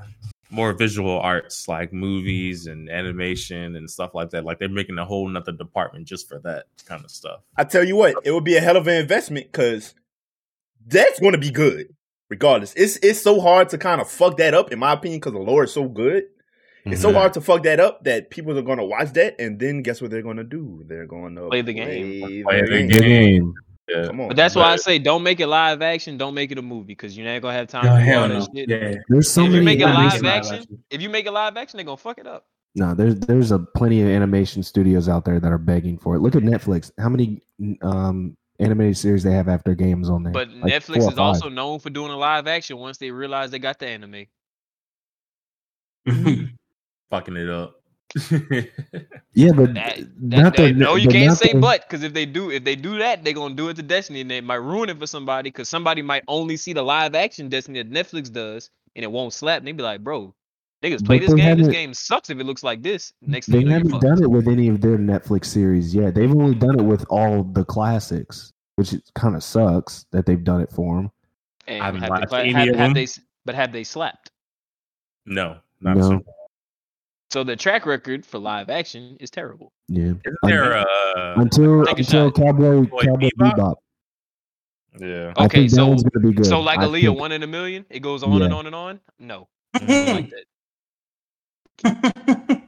more visual arts like movies and animation and stuff like that like they're making a whole nother department just for that kind of stuff I tell you what, it would be a hell of an investment because that's going to be good. Regardless, it's it's so hard to kind of fuck that up, in my opinion, because the lore is so good. It's so Mhm. hard to fuck that up that people are going to watch that, and then guess what they're going to do? They're going to Play the game. play Play the the game. Game. yeah Come on, But that's why I say don't make it live action. Don't make it a movie because you're not gonna have time to hell all no. that shit. Yeah. There's so If you many. make it live make it action, action. if you make it live action, they're gonna fuck it up. No, there's there's a plenty of animation studios out there that are begging for it. Look at Netflix. How many um animated series they have after games on there? But Like Netflix is also known for doing a live action once they realize they got the anime. fucking it up yeah, but That, that, not that- the no, you can't say the- but because if they do, if they do that, they're gonna do it to Destiny and they might ruin it for somebody because somebody might only see the live action Destiny that Netflix does and it won't slap. And they be like, bro, niggas play this game. This game sucks if it looks like this. Next they haven't done it with any of their Netflix series yet. They've only done it with all the classics, which kind of sucks that they've done it for them. And I haven't have, watched they, any have, of have them. they, but have they slapped? no not No. so So the track record for live action is terrible. Yeah, isn't there uh until until. Cowboy Boy Cowboy Bebop? Bebop. yeah I Okay, so- one's gonna be good. So like I Aaliyah, think. one in a million, it goes on and on and on. No, like that.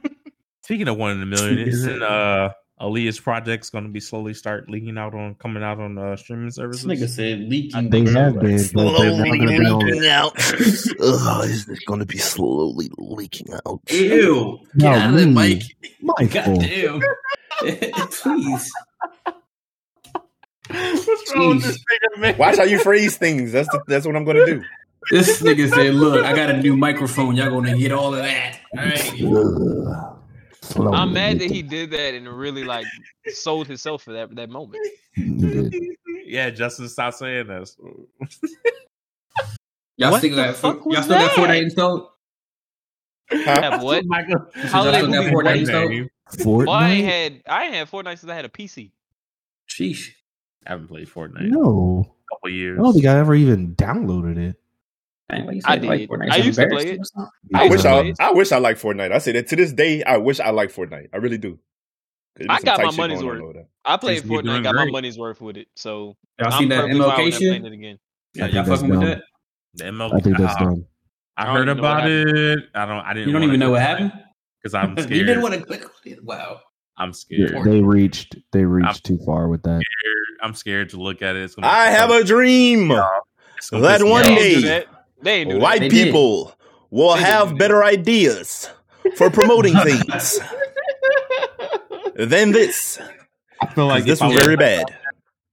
Speaking of one in a million, isn't uh Aaliyah's projects going to be slowly start leaking out on coming out on uh, streaming services. This nigga said leaking. They have been, but they're not gonna be on- out. Ugh, is it going to be slowly leaking out? Ew. Get No, out of there, me. Mike. Michael. God. Please. What's wrong with this nigga, man? Watch how you phrase things. That's the, that's what I'm going to do. This nigga said, look, I got a new microphone. Y'all gonna get all of that. All right. Ugh. Slowly I'm mad that he did that and really like sold himself for that that moment. Yeah, Justin, stop saying that. Y'all What still the got fuck y'all was still got that? Fortnite installed? Have what? Michael, How Y'all still got movie Fortnite what installed? Fortnite? Well, I ain't had I ain't had Fortnite since I had a PC. Sheesh. I haven't played Fortnite in no. a couple years. I don't think I ever even downloaded it. Dang, you I like did. Fortnite? I used to play it. or? I wish I, it. I wish I like Fortnite. I say that to this day. I wish I like Fortnite. I really do. I got my money's worth. I played Seems Fortnite, doing got my money's worth with it. So Y'all I'm seen that perfectly fine MLK with them playing shit? it again. Yeah, I y'all think that's fucking with that? The MLK. I think that's I, dumb. I I heard even about it. I don't. I didn't. You don't even know what happened? because I'm scared. you didn't want to click on it. Wow. I'm Yeah, scared. they reached they reached too far with that. I'm scared to look at it. It's gonna I have a dream it's gonna that one They off. ain't do day that. They ain't do white They did. people will They have do that. better ideas for promoting things than this. I feel like this if I was would've- very bad.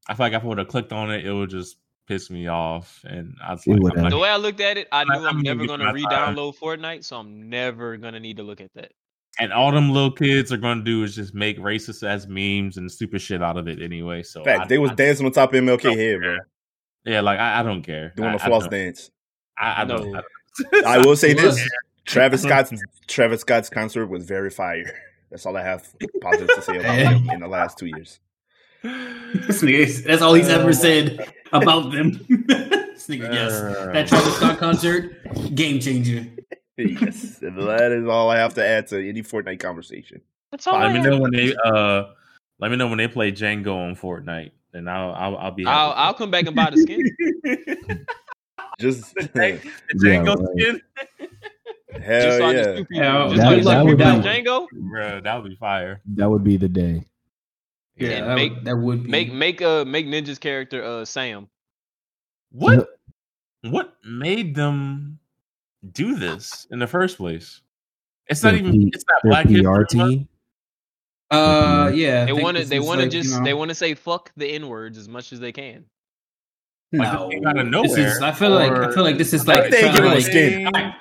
I feel like if I would have clicked on it, it would just piss me off, and I was like, I'm like The way I looked at it, I knew I'm I'm never gonna re-download Fortnite, so I'm never gonna need to look at that. and all them little kids are gonna do is just make racist as memes and stupid shit out of it anyway. So Fact, I, they was I- dancing on top of MLK don't head, bro, yeah, like I, I don't care. doing I, a floss dance. I, I don't. No. I I will say this: Travis Scott's Travis Scott's concert was very fire. That's all I have positive to say about him in the last two years. This nigga is- That's all he's ever said about them. this nigga, yes. Uh, That Travis Scott concert, game changer. yes, that is all I have to add to any Fortnite conversation. That's all. let I me have. know when they uh, let me know when they play Django on Fortnite, and I'll I'll, I'll be. I'll. I'll come back and buy the skin. Just The Django- the Yeah, Django right. skin, hell just so yeah. can sue. Yeah, just that- so I can that would be- Django. bro, that would be fire. That would be the day. Yeah, that, make- would, that would be. Make make uh make Ninja's character uh Sam. What what made them do this in the first place? It's not Their even. P- It's not Their Black History PR Month. team. uh, yeah. I They want to they want to like, you just know- they want to say fuck the n words as much as they can. Like, No, this out of This is, I feel like I feel like this is Like like they trying give him a like, skin. All right,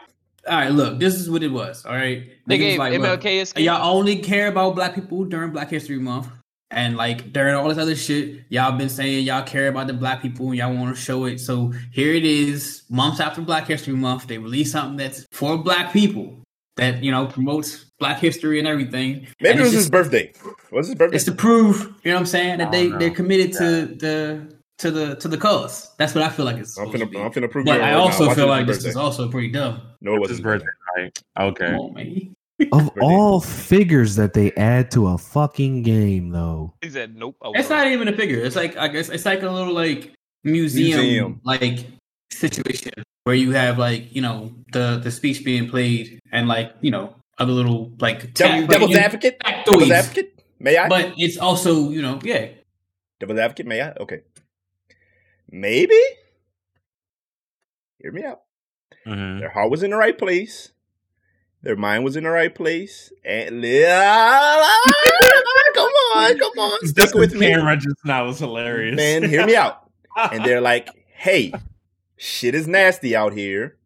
all right, look, this is what it was. All right, They Niggas gave like, MLK a skin. Y'all only care about black people during Black History Month. And like during all this other shit, y'all been saying y'all care about the black people and y'all want to show it. So here it is, months after Black History Month, they release something that's for black people that you know promotes black history and everything. Maybe And it was it's his just- birthday. Was his birthday? It's to prove, you know what I'm saying, that they don't they're know. committed to the to the to the cause. That's what I feel like it's I'm supposed to be. I'm finna prove you But wrong I right now. also feel like his this is also pretty dumb. No, it It's wasn't his his birthday birthday. night. Come Okay. on, man. Of all figures that they add to a fucking game, though, He said nope. It's won't." even a figure. It's like I guess it's like a little like museum, Museum. like situation where you have like you know the the speech being played and like you know other little like Devil, like, devil's you- advocate. factoids. Devil's advocate. May I? But it's also you know yeah. Devil's advocate. May I? Okay. Maybe. Hear me out. Mhm. Their heart was in the right place. Their mind was in the right place. And come on, come on, stick This with me, camera just now was hilarious. man. Hear me out. And they're like, "Hey, shit is nasty out here.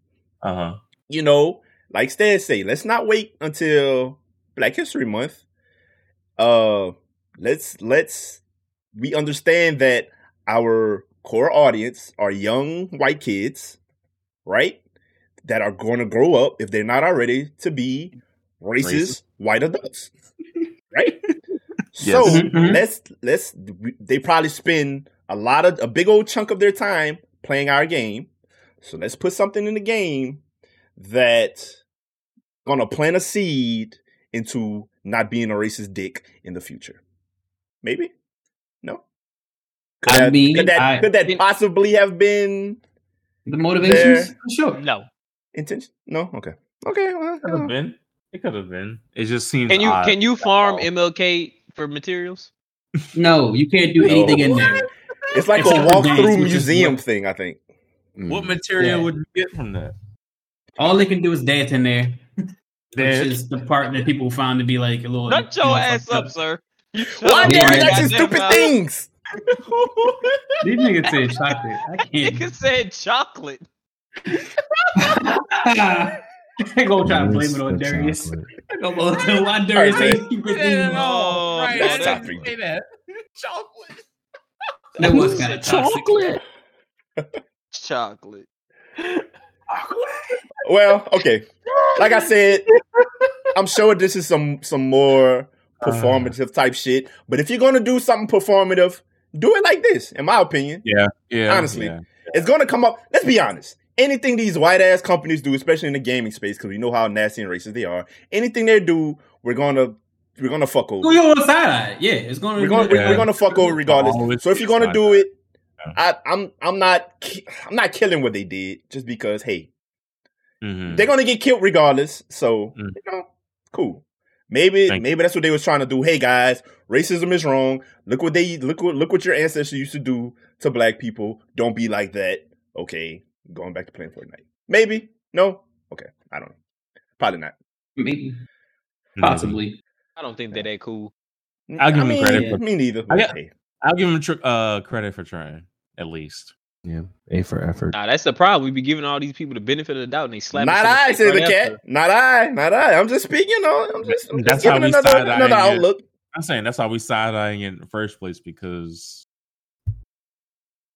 uh huh. You know, like Stan say, let's not wait until Black History Month. Uh, let's let's we understand that our core audience are young white kids, right? That are going to grow up if they're not already to be racist, Racist. white adults, right? Yes. So Mhm. let's let's they probably spend a lot of a big old chunk of their time playing our game. So let's put something in the game that gonna plant a seed into not being a racist dick in the future. Maybe? No? Could I that, mean, could that, I- could that possibly have been The motivations, There. sure. No. intention? No? Okay. Okay. Well, Could have been. It could have been. It just seems. Can you odd. can you farm all. MLK for materials? No, you can't do No. anything in there. it's like a Except for dance, walkthrough museum thing, I think. What hmm. material Yeah. would you get from that? All they can do is dance in there, which Dance? is the part that people found to be like a little. Shut your ass fucked up, sir. You shut Why up dare you like stupid now. things? These niggas said chocolate. I can't. Nigga said chocolate. they gonna try to blame it It's on the Darius. chocolate. They gonna blame why Darius Alright, ain't secret Yeah, theme. no, right, that's I didn't topic. say that. Chocolate. That was kind of toxic. Chocolate. Well, okay. Like I said, I'm sure this is some some more uh. performative type shit. But if you're gonna do something performative, do it like this. In my opinion, Yeah. Yeah. Honestly. yeah. it's gonna come up. Let's be honest. Anything these white ass companies do, especially in the gaming space, because we know how nasty and racist they are. Anything they do, we're gonna we're gonna fuck over. Who you on the side? Yeah, it's going to We're gonna Yeah. we're gonna fuck over regardless. Always So if you're gonna do eye. it, I, I'm I'm not I'm not killing what they did just because hey Mhm. they're gonna get killed regardless. So Mm. you know, cool. Maybe Thank maybe that's what they was trying to do. Hey guys, racism is wrong. Look what they look what look what your ancestors used to do to black people. Don't be like that. Okay, going back to playing Fortnite. Maybe no. Okay, I don't know. Probably not. maybe, possibly. I don't think they're that cool. I'll give I him mean, credit for- me neither. I but got- hey. I'll give him tr- uh, credit for trying at least. Yeah, A for effort. Nah, that's the problem. We be giving all these people the benefit of the doubt, and they slap. Not I, face said the cat. after. Not I. Not I. I'm just speaking. You know, I'm just, I'm just That's how giving we another, side-eyeing another it. outlook. I'm saying that's how we side eyeing it in the first place because.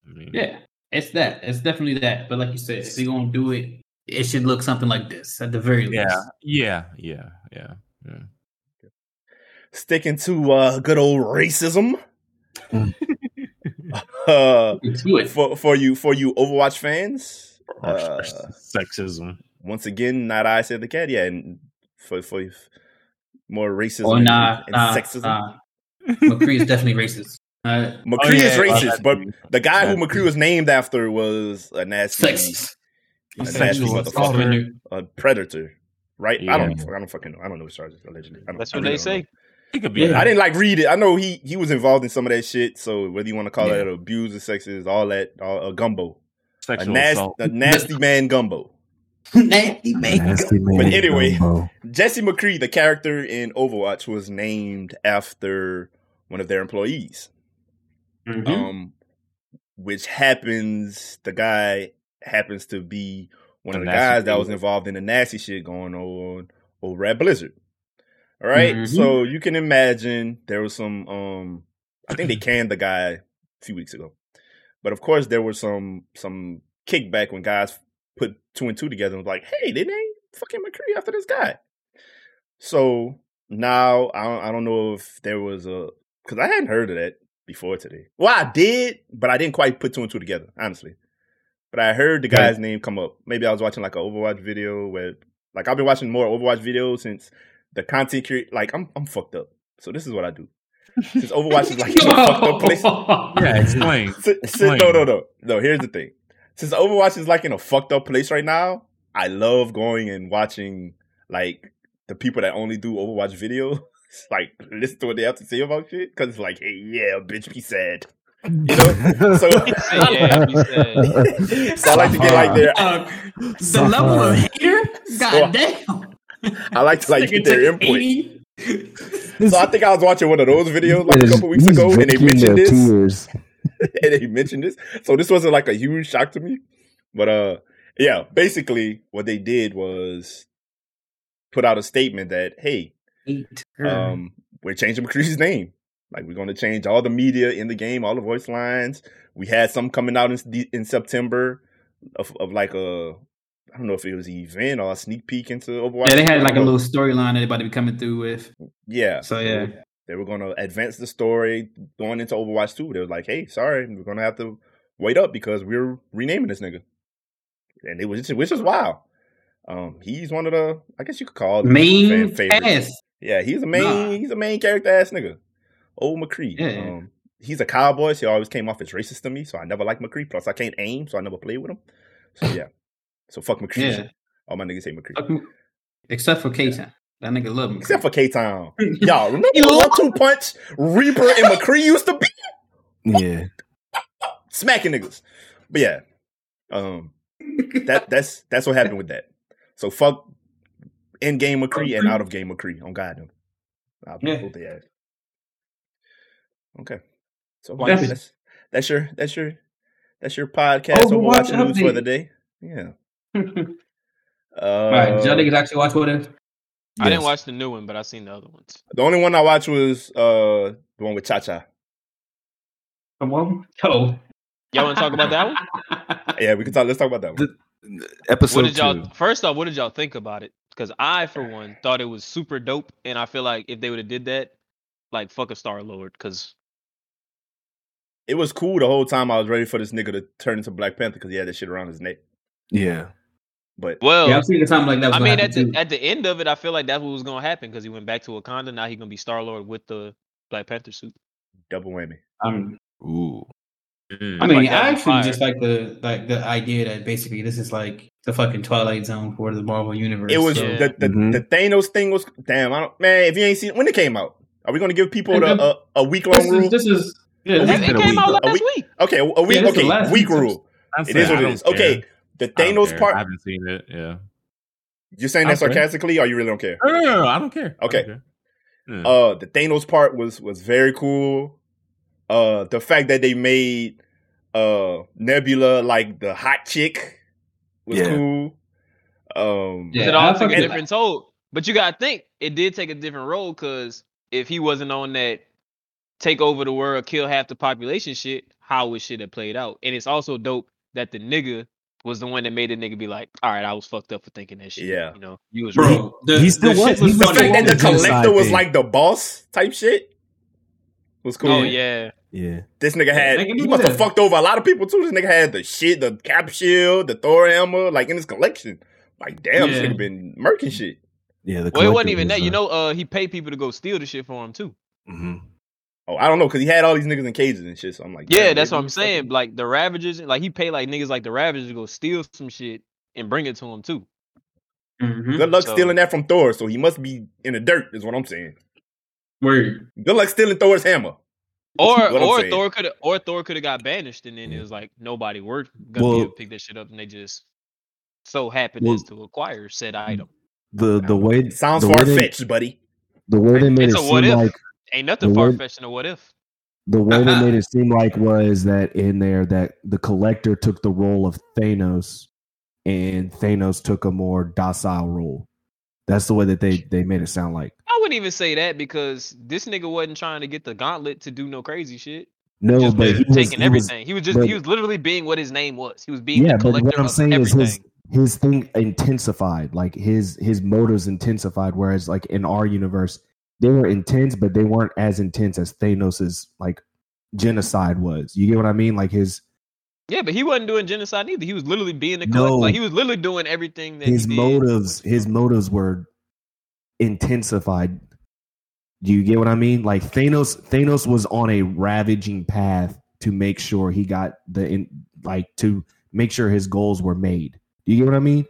I mean, Yeah, it's that. It's definitely that. But like you said, if they're gonna do it, it should look something like this at the very least. yeah, yeah, yeah, yeah, yeah. Sticking to uh, good old racism. Uh, for for you for you Overwatch fans. Uh, sexism. once again, not I said the cat. Yeah, and for for more racism Or and, Oh, nah, and nah, sexism. nah. McCree is definitely racist. Uh, McCree Oh, yeah, is racist, that's but the guy who McCree was named after was a nasty, sexist. a nasty motherfucker, a predator. Right? I don't. I don't fucking know. I don't know his charges allegedly. I don't, That's I what really they don't know. say. It could be. Yeah. I didn't like read it. I know he he was involved in some of that shit. So whether you want to call Yeah. it abuse or sexist, all that, all, a gumbo, a sexual nasty, assault. a nasty man gumbo. Nasty man. Nasty man. But anyway- Gumbo. Jesse McCree, the character in Overwatch, was named after one of their employees. Mhm. Um, which happens, the guy happens to be one A of the nasty guys that was involved in the nasty shit going on over at Blizzard. All right? Mhm. so you can imagine there was some. Um, I think they canned the guy a few weeks ago, but of course there was some some kickback when guys put two and two together and was like, "Hey, they named fucking McCree after this guy." So now I don't, I don't know if there was a because I hadn't heard of that before today. Well, I did, but I didn't quite put two and two together, honestly. But I heard the Right. guy's name come up. Maybe I was watching like an Overwatch video where, like, I've been watching more Overwatch videos since the content create. Like, I'm I'm fucked up. So this is what I do. Since Overwatch is like in a fucked up place. Yeah, explain. Si- si- no, no, no, no. Here's the thing. Since Overwatch is like in a fucked up place right now, I love going and watching like the people that only do Overwatch videos, like listen to what they have to say about shit. Because it's like, hey, yeah, bitch, be sad. You know. So, Yeah, be sad. so I like to get like their, Uh, the level of hater? God damn. I like to like get their input. 80? So I think I was watching one of those videos like a couple weeks ago, and they mentioned this. tears. and they mentioned this. So this wasn't like a huge shock to me. But uh yeah, basically what they did was put out a statement that, hey, um, we're changing McCree's name. Like we're gonna change all the media in the game, all the voice lines. We had some coming out in in September of, of like a I don't know if it was an event or a sneak peek into Overwatch. yeah, they had like a little storyline that they about to be coming through with. yeah. So yeah. they were going to advance the story going into Overwatch 2. They were like, hey, sorry, we're going to have to wait up because we're renaming this nigga. And it was, which is wild. Um, he's one of the, I guess you could call him Main fan favorites. Yeah, he's a main, Nah. he's a main character ass nigga. Old McCree. Yeah. Um, he's a cowboy, so he always came off as racist to me. So I never liked McCree. Plus, I can't aim, so I never played with him. So yeah. So fuck McCree. Yeah. All my niggas hate McCree. Fuck. Except for K-Town. That nigga love me. Except for K Town. Y'all remember He the love- one two punch Reaper and McCree used to be? Yeah. smacking niggas. But yeah, um, that that's that's what happened with that. So fuck in game McCree and out of game McCree on God them. I'll Yeah. both their ass. Okay, so Why is that's that's your that's your that's your podcast Overwatch Overwatch news for the day. Yeah. Uh, All right, did y'all niggas actually watch what if? I didn't watch the new one, but I seen the other ones. the only one I watched was uh the one with Cha Cha. Come on. Yo. Y'all want to talk about that one? Yeah, we can talk. Let's talk about that one. Episode What did y'all? two. First off, what did y'all think about it? Because I, for one, thought it was super dope, and I feel like if they would have did that, like fuck a Star Lord, because It was cool the whole time. I was ready for this nigga to turn into Black Panther because he had that shit around his neck. Yeah. But Well, yeah, I'm seeing something like that. Was I mean, at the too. at the end of it, I feel like that's what was gonna happen because he went back to Wakanda. Now he's gonna be Star Lord with the Black Panther suit. double whammy. Um, Ooh. Mm. I mean, like I actually fire. just like the like the idea that basically this is like the fucking Twilight Zone for the Marvel universe. It was so- Yeah. the the, Mhm. the Thanos thing was damn. I don't man. If you ain't seen when it came out, are we gonna give people the, the- a, a week long rule? this is yeah, A this It, week it been a came week. out last week? week. okay, a week. this is the okay, week week. rule. I It said, is I what it don't Okay, the I don't Thanos care. I part. haven't seen it. Yeah. You're saying that Okay. sarcastically, or you really don't care? No, no, no, no, I don't care. I don't Okay. care. Yeah. Uh, the Thanos part was was very cool. Uh, the fact that they made uh Nebula like the hot chick was Yeah. cool. Um, Yeah, it all took a different toll. But you gotta think it did take a different role because if he wasn't on that take over the world, kill half the population shit, how it should have played out. And it's also dope that the nigga was the one that made the nigga be like, all right, I was fucked up for thinking that shit. Yeah. You know, you was bro. wrong. The, He still the was- shit was he the fact that the the collector was thing. like the boss type shit was cool. Oh yeah. Yeah. This nigga had They he do must have fucked over a lot of people too. This nigga had the shit, the cap shield, the Thor hammer, like in his collection. Like damn, this Yeah. nigga been murking shit. Yeah. The Well, it wasn't even was, that. You uh, know, uh, he paid people to go steal the shit for him too. mhm. Oh, I don't know because he had all these niggas in cages and shit. So I'm like, Yeah, that's what I'm saying. fucking- Like the Ravagers, like he paid like niggas like the Ravagers to go steal some shit and bring it to him too. Mhm. Good luck So- stealing that from Thor. So he must be in the dirt. Is what I'm saying. Word. Good luck stealing Thor's hammer. Or or saying. Thor could or Thor could have got banished and then it was like nobody worked gonna be Well- able to pick that shit up and they just so happened Well- to acquire said item. The the way Sounds far fetched, buddy. The way they made It's it seem what if. like Ain't nothing far fetched in a what if. the way they made it seem like was that in there that the collector took the role of Thanos and Thanos took a more docile role. That's the way that they they made it sound like. I wouldn't even say that because this nigga wasn't trying to get the gauntlet to do no crazy shit. No, just but he was, taking was- everything. he was just but- he was literally being what his name was. He was being yeah, the but what I'm saying everything. is his his thing intensified. Like his his motives intensified. Whereas like in our universe, they were intense, but they weren't as intense as Thanos's like genocide was. You get what I mean? Like his Yeah, but he wasn't doing genocide either. He was literally being the No. collector. Like he was literally doing everything that his he did. motives his motives were intensified do you get what i mean like thanos thanos was on a ravaging path to make sure he got the in, like to make sure his goals were made do you get what i mean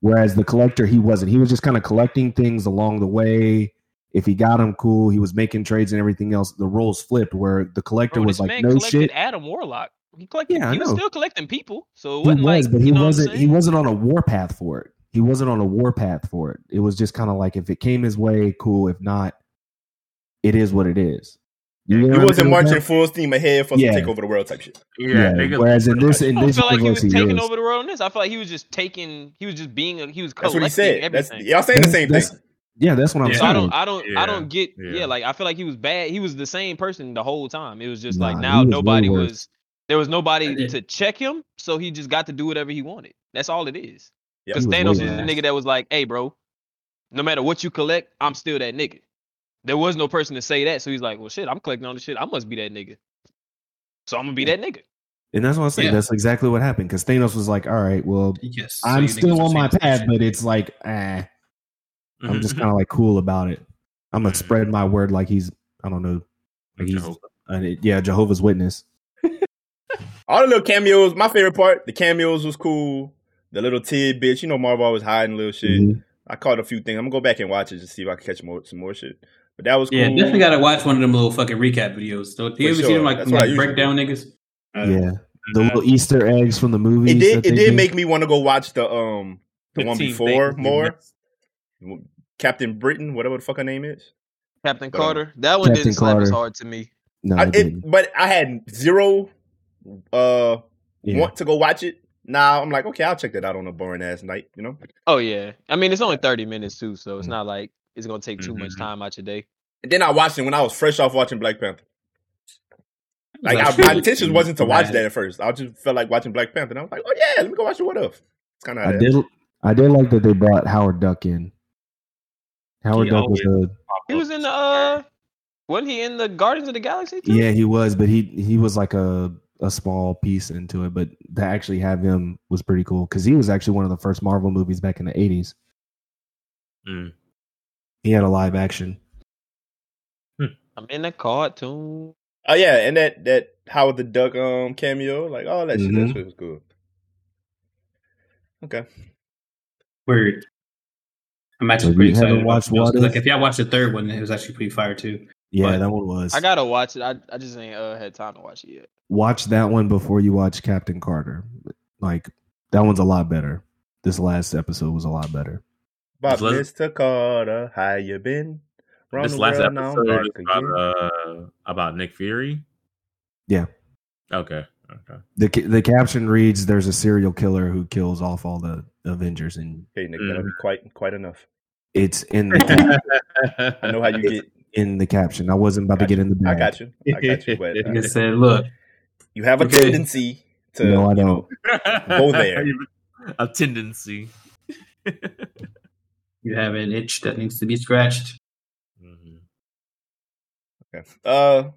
whereas the collector he wasn't he was just kind of collecting things along the way if he got them cool he was making trades and everything else the roles flipped where the collector Bro, was like man no collected shit Adam Warlock. He collected. Yeah, I he was still collecting people. So it he wasn't was like, but he you know what I'm wasn't he wasn't on a war path for it he wasn't on a war path for it it was just kind of like if it came his way cool if not it is what it is you know He wasn't saying, marching man? full steam ahead for us Yeah. to take over the world type shit. Yeah, yeah, whereas in this in I don't this feel like he was he taking is. over the world in this. I feel like he was just taking. He was just being. A, he was That's collecting what he said. That's everything. y'all saying the same that's- thing. Yeah that's what i'm Yeah. So I don't. I don't. I don't get. Yeah. yeah. Like I feel like he was bad. He was the same person the whole time. It was just Nah, like now was nobody was. There was nobody to check him, so he just got to do whatever he wanted. That's all it is. Yeah. Because He was Thanos is way the nigga that was like, "Hey, bro, no matter what you collect, I'm still that nigga." There was no person to say that, so he's like, "Well, shit, I'm collecting all the shit. I must be that nigga." So I'm gonna be that nigga. and that's what i'm saying Yeah. that's exactly what happened because thanos was like all right well Yes. so i'm you still on my path but it's like eh. Eh, i'm just Mhm. kind of like cool about it i'm gonna Mhm. spread my word like he's i don't know like he's Jehovah. uh, yeah jehovah's witness All the little cameos. My favorite part, the cameos was cool. The little tidbits, you know, Marvel always hiding little shit. Mhm. I caught a few things. I'm gonna go back and watch it to see if I can catch more some more shit. But that was cool. Yeah, definitely got to watch one of them little fucking recap videos. So, you For ever see sure. them like, That's like usually breakdown niggas? Uh, yeah the little easter eggs from the movies It did. It did make me want to go watch the um the one before things more. Missed. Captain Britain, whatever the fuck her name is. Captain But, um, Carter. That one Captain didn't slap as hard to me. no I, it it, but I had zero uh Yeah. want to go watch it. Now I'm like, okay, I'll check that out on a boring ass night. You know. Oh yeah. I mean, it's only 30 minutes too, so it's Mm. not like it's gonna take too much Mhm. time out your day. And then I watched it when I was fresh off watching Black Panther. Like I, my intention wasn't to watch that at first. I just felt like watching Black Panther. And I was like, oh yeah, let me go watch the What If. It's kind of I did. I did like that they brought Howard Duck in. Howard He Duck was a He was in the uh wasn't he in the Guardians of the Galaxy too? yeah he was, but he he was like a a small piece into it, but to actually have him was pretty cool because he was actually one of the first Marvel movies back in the eighties. Mm. He had a live action. I'm in the cartoon. Oh yeah, and that that Howard the Duck um cameo, like all that shit, that shit was good. Okay. Weird. I'm actually So pretty haven't excited. about watched those. What Like If? if y'all watched the third one, it was actually pretty fire too. Yeah, But- that one was. I gotta watch it. I I just ain't uh, had time to watch it yet. watch that one before you watch Captain Carter. Like that one's a lot better. This last episode was a lot better. Bob, This last- Mr. Carter, how you been? Round This last world, now I'm episode is about uh, about Nick Fury. Yeah. Okay. Okay. the The caption reads, "There's a serial killer who kills off all the Avengers," and Okay, Nick, that'll Mm. be quite quite enough. it's in the cap- I know how you get. in the caption. I wasn't about to get in the I got you. I got you. But Like I uh, said, look, you have a Okay. tendency to. No, I don't. Go there. A tendency. you have an itch that needs to be scratched. Mhm. Okay. Uh,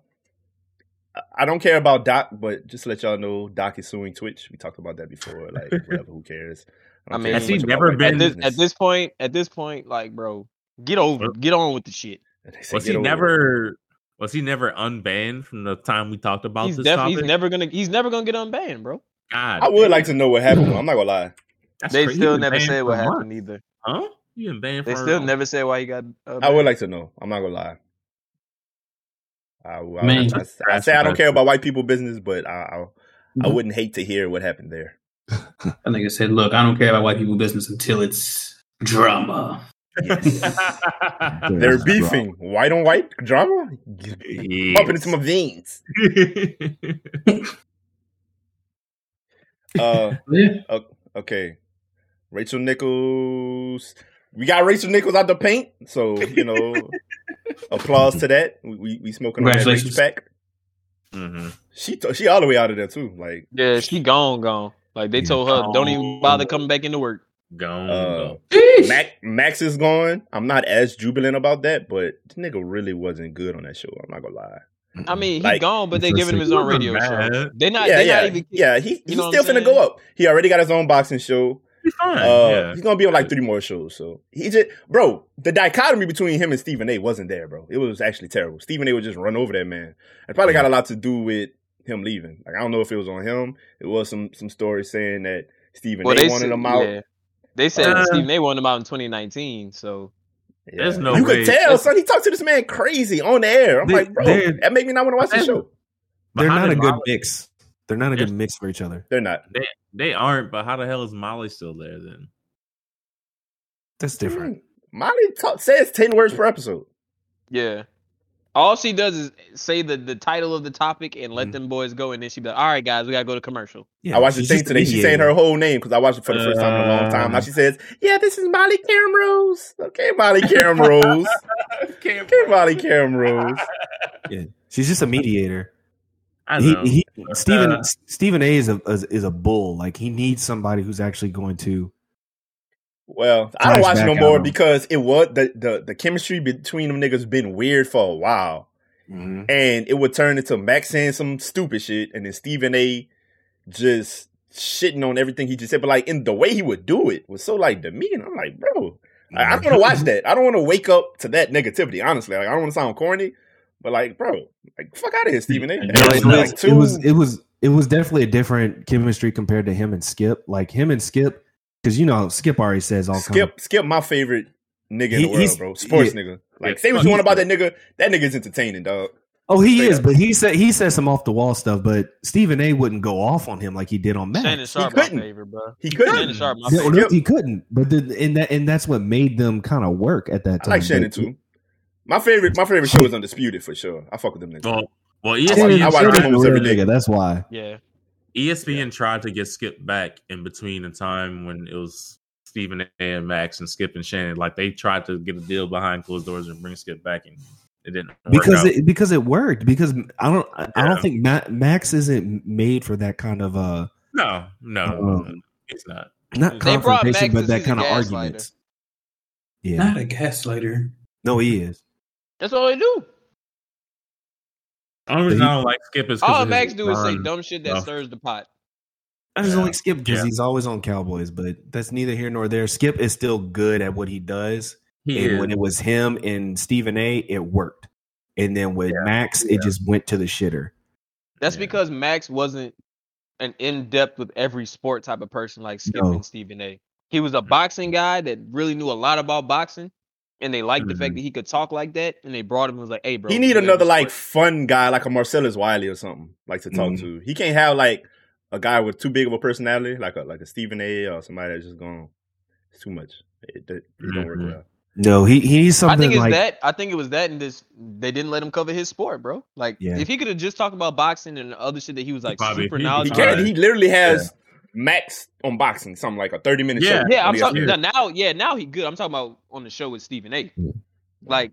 I- I don't care about Doc, but just to let y'all know, Doc is suing Twitch. We talked about that before. Like, whatever, who cares? don't I mean, Has he never been- At this, at this point, at this point, like, bro, get over, get on with the shit. Say Was he over it. never? Was he never unbanned from the time we talked about He's this def- topic? he's never gonna, he's never gonna get unbanned, bro. God, I would damn. like to know what happened. I'm not gonna lie. That's They crazy. still never banned said for what months. happened either. Huh? You been banned They for? still never said why he got. Uh, I would like to know. I'm not gonna lie. I, I, Man. I, I, say I don't care about white people business, but I, I, I Mm-hmm. wouldn't hate to hear what happened there. I think I said, look, I don't care about white people business until it's drama. Yes. They're drama. beefing. White on white drama? Yes. Pumping into my veins. Uh, Yeah. okay. Rachel Nichols. We got Rachel Nichols out the paint, so you know, applause to that. We we, we smoking on that Rachel Congratulations. pack. hmm She t- she all the way out of there too. Like Yeah, she gone, gone. Like they told her, don't even bother coming back into work. Gone. uh, Mac, Max is gone. I'm not as jubilant about that, but this nigga really wasn't good on that show. I'm not gonna lie. I mean, he's Like- gone, but they giving him his own radio show. They're not. yeah, they're yeah, not even. yeah. He, he's still I'm finna go up. He already got his own boxing show. He's fine. Uh, yeah. He's gonna be on like three more shows. So he just, bro, the dichotomy between him and Stephen A. wasn't there, bro. It was actually terrible. Stephen A. would just run over that man. It probably got a lot to do with him leaving. Like I don't know if it was on him. It was some some stories saying that Stephen Well, A. they wanted said, him out. yeah. They said Uh, Stephen A. wanted him out in 2019. So Yeah. There's no you way. could tell, son. He talked to this man crazy on the air. I'm They- like, bro, that made me not want to watch the show. They're not a good mix. They're not a There's- good mix for each other. They're not. They aren't, but how the hell is Molly still there then? That's different. Mm, Molly talk, says ten words per episode. yeah, all she does is say the the title of the topic and let Mhm. them boys go, and then she be like, "All right, guys, we gotta go to commercial." Yeah, I watched the she's thing just today. She's saying her whole name because I watched it for the first time in a long time. Now Uh. she says, "Yeah, this is Molly Camrose." Okay, Molly Camrose. okay, Molly Camrose. Yeah, she's just a mediator. I He, know. he, Stephen Uh, Stephen A is a is, is a bull. Like he needs somebody who's actually going to. Well, I don't watch no more because it was the, the the chemistry between them niggas been weird for a while, and it would turn into Max saying some stupid shit, and then Stephen A. just shitting on everything he just said. But like in the way he would do it was so like demeaning. I'm like, bro, I, I don't want to watch that. I don't want to wake up to that negativity. Honestly, like I don't want to sound corny, but like, bro, like fuck out of here, Stephen A. No, And it, like was, two- it was it was it was definitely a different chemistry compared to him and Skip. Like him and Skip, because you know Skip already says all Skip, Kind Skip, my favorite nigga in the world, bro. Sports yeah. nigga. Like, Yeah. say what you want about that nigga. That nigga's entertaining, dog. oh, he Straight is, up. but he said he said some off the wall stuff. But Stephen A. wouldn't go off on him like he did on Max. Shannon Sharpe, my couldn't. favorite, bro. He couldn't. Shannon Sharpe, my Yeah, well, he couldn't, but the, and that and that's what made them kind of work at that I time. like Shannon But- too. My favorite, my favorite show is Undisputed for sure. I fuck with them niggas. well, well, I watch- I watch them almost a every day. nigga, That's why. Yeah, ESPN tried to get Skip back in between the time when it was Stephen A. and Max and Skip and Shannon. Like they tried to get a deal behind closed doors and bring Skip back, and it didn't work because out. it because it worked. Because I don't I Yeah. don't think Ma- Max isn't made for that kind of uh no, no, Um, it's not. not They confrontation, but that kind of gaslighter. arguments. Yeah, Not a gaslighter. no, he is. That's all they do. Only reason I don't like Skip is 'cause All Max do is say dumb shit that stuff. stirs the pot. I just don't like Skip because Yeah. he's always on Cowboys, but that's neither here nor there. Skip is still good at what he does. He and is. when it was him and Stephen A, it worked. And then with Yeah. Max, it just went to the shitter. That's Yeah. because Max wasn't an in depth with every sport type of person like Skip No. and Stephen A. He was a boxing guy that really knew a lot about boxing, and they liked the Mhm. fact that he could talk like that, and they brought him and was like, "Hey, bro, he need another like sport." fun guy, like a Marcellus Wiley or something, like to talk Mhm. to. He can't have like a guy with too big of a personality, like a like a Stephen A. or somebody that's just going. It's too much. It, it, it don't work Mhm. well. No, he, he needs something. I something think it's like that. I think it was that, and this they didn't let him cover his sport, bro. Like, Yeah. if he could have just talked about boxing and other shit that he was like probably- super he- he He knowledgeable. can't. He literally has Max on boxing, something like a thirty minute Yeah. show. Yeah, I'm talking now, now. Yeah, now he good. I'm talking about on the show with Stephen A. Yeah. Like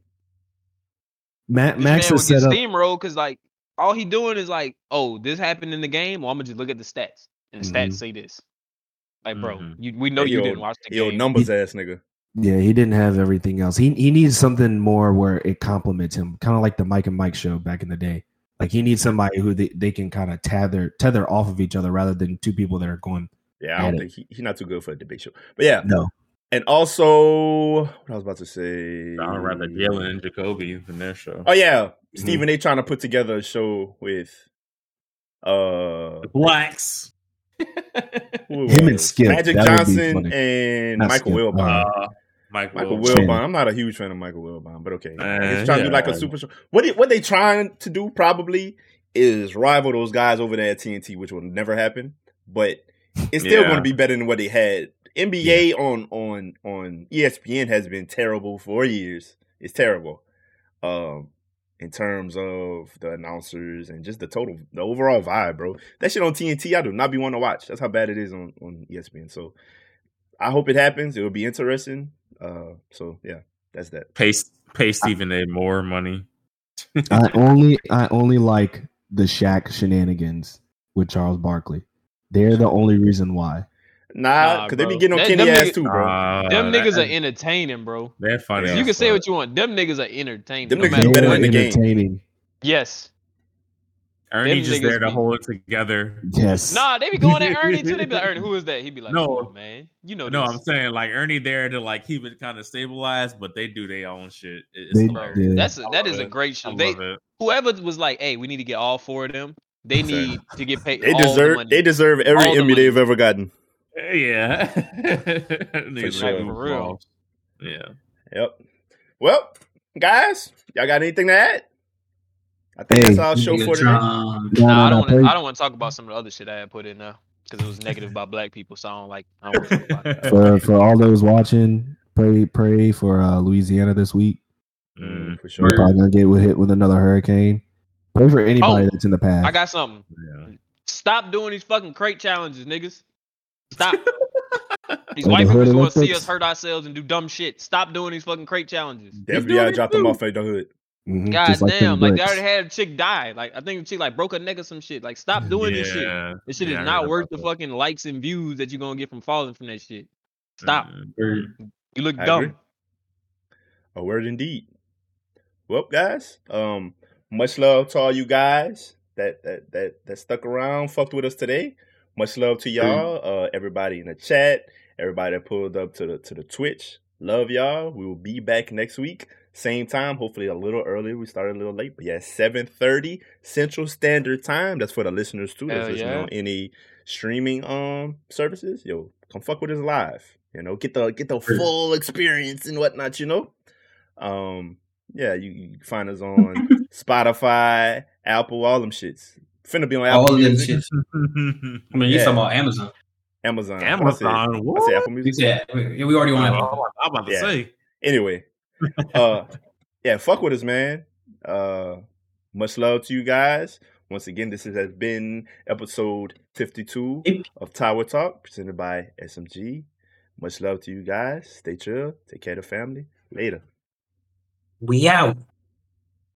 Ma- Max man is set up. steamrolled because like all he doing is like, oh, this happened in the game. Well, I'm gonna just look at the stats, and the Mhm. stats say this. Like, bro, Mhm. you, we know Hey, you yo, didn't watch the Yo, game. Yo, numbers ass nigga. Yeah, he didn't have everything else. He he needs something more where it complements him, kind of like the Mike and Mike show back in the day. Like he needs somebody who they, they can kind of tether tether off of each other rather than two people that are going Yeah, I don't Got it. think he, he's not too good for a debate show. But yeah, no. and also what I was about to say. I'd rather Jalen and Jacoby than their show. Oh yeah, Mm-hmm. Stephen A. trying to put together a show with uh The blacks. Him and was? Skip, Magic that Johnson and Not Michael Skip, Wilbon. Uh, Mike Michael Wilbon. Wilbon. I'm not a huge fan of Michael Wilbon, but okay. Uh, He's trying to do like a super show. What they, what they trying to do probably is rival those guys over there at TNT, which will never happen. But it's still Yeah. going to be better than what they had. NBA on on on E ESPN has been terrible for years. It's terrible. Um in terms of the announcers and just the total the overall vibe, bro. That shit on TNT, I do not be wanting to watch. That's how bad it is on, on ESPN. So I hope it happens. It will be interesting. Uh so yeah, that's that. Pay pay Stephen A. more money. I only I only like the Shaq shenanigans with Charles Barkley. They're the only reason why. Nah, Nah, because they be getting on That- Kenny ass niggas- too, bro. Uh, Them that- niggas are entertaining, bro. They're funny. You as can say what you want. Them niggas are entertaining. Them no niggas are better what. in the game. entertaining. Yes. Ernie them just there to be- hold it together. Yes. Nah, they be going at Ernie too. They be like, Ernie, who is that? He'd be like, No. no, man. You know No, this. I'm saying like Ernie there to like keep it kind of stabilized, but they do their own shit. It- It's They- hilarious. yeah. That's a, I that love is a it. great I show. love They it. whoever was like, hey, we need to get all four of them. They need to get paid. They all the deserve money. they deserve every All the Emmy money. they've ever gotten. Eh, yeah, Niggas sure. like For real. Yeah, Yep. Well, guys, y'all got anything to add? I think Hey, that's our show for today. Um, No, Nah, I don't want to. I don't want to talk about some of the other shit I had put in there because it was negative about black people. So I don't like. I don't want to about for for all those watching, pray pray for uh, Louisiana this week. Mm, for We're sure. probably gonna get hit with another hurricane. Pray for anybody Oh, that's in the path. I got something. yeah. Stop doing these fucking crate challenges, niggas. Stop. These Or the white people Hood just want to see us hurt ourselves and do dumb shit. Stop doing these fucking crate challenges. The FBI dropped them off at the hood. Mhm, God just like damn, them like they already had a chick die. Like I think the chick like broke her neck or some shit. Like stop doing this shit. This shit Yeah, is not worth the that. fucking likes and views that you're gonna get from falling from that shit. Stop. Mm. You look I dumb. agree. A word indeed. Well, guys, um, much love to all you guys that that that that stuck around, fucked with us today. Much love to y'all, uh, everybody in the chat, everybody that pulled up to the to the Twitch. Love y'all. We will be back next week, same time. Hopefully a little earlier. We started a little late, but yeah, seven thirty Central Standard Time. That's for the listeners too. That's Hell listening yeah. on any streaming um services. Yo, come fuck with us live. You know, get the get the full experience and whatnot. You know. Um, yeah, you, you find us on Spotify, Apple, all them shits. Finna be on Apple all of them Music, shit. I mean, you Yeah. talking about Amazon? Amazon, Amazon. I said, I What? said Apple Music. yeah, we already on Apple. Oh, I'm about to Yeah. say. Anyway, uh, yeah, fuck with us, man. Uh, much love to you guys. Once again, this has been episode fifty-two of Tower Talk, presented by SMG. Much love to you guys. Stay chill. Take care of the family. Later. We out.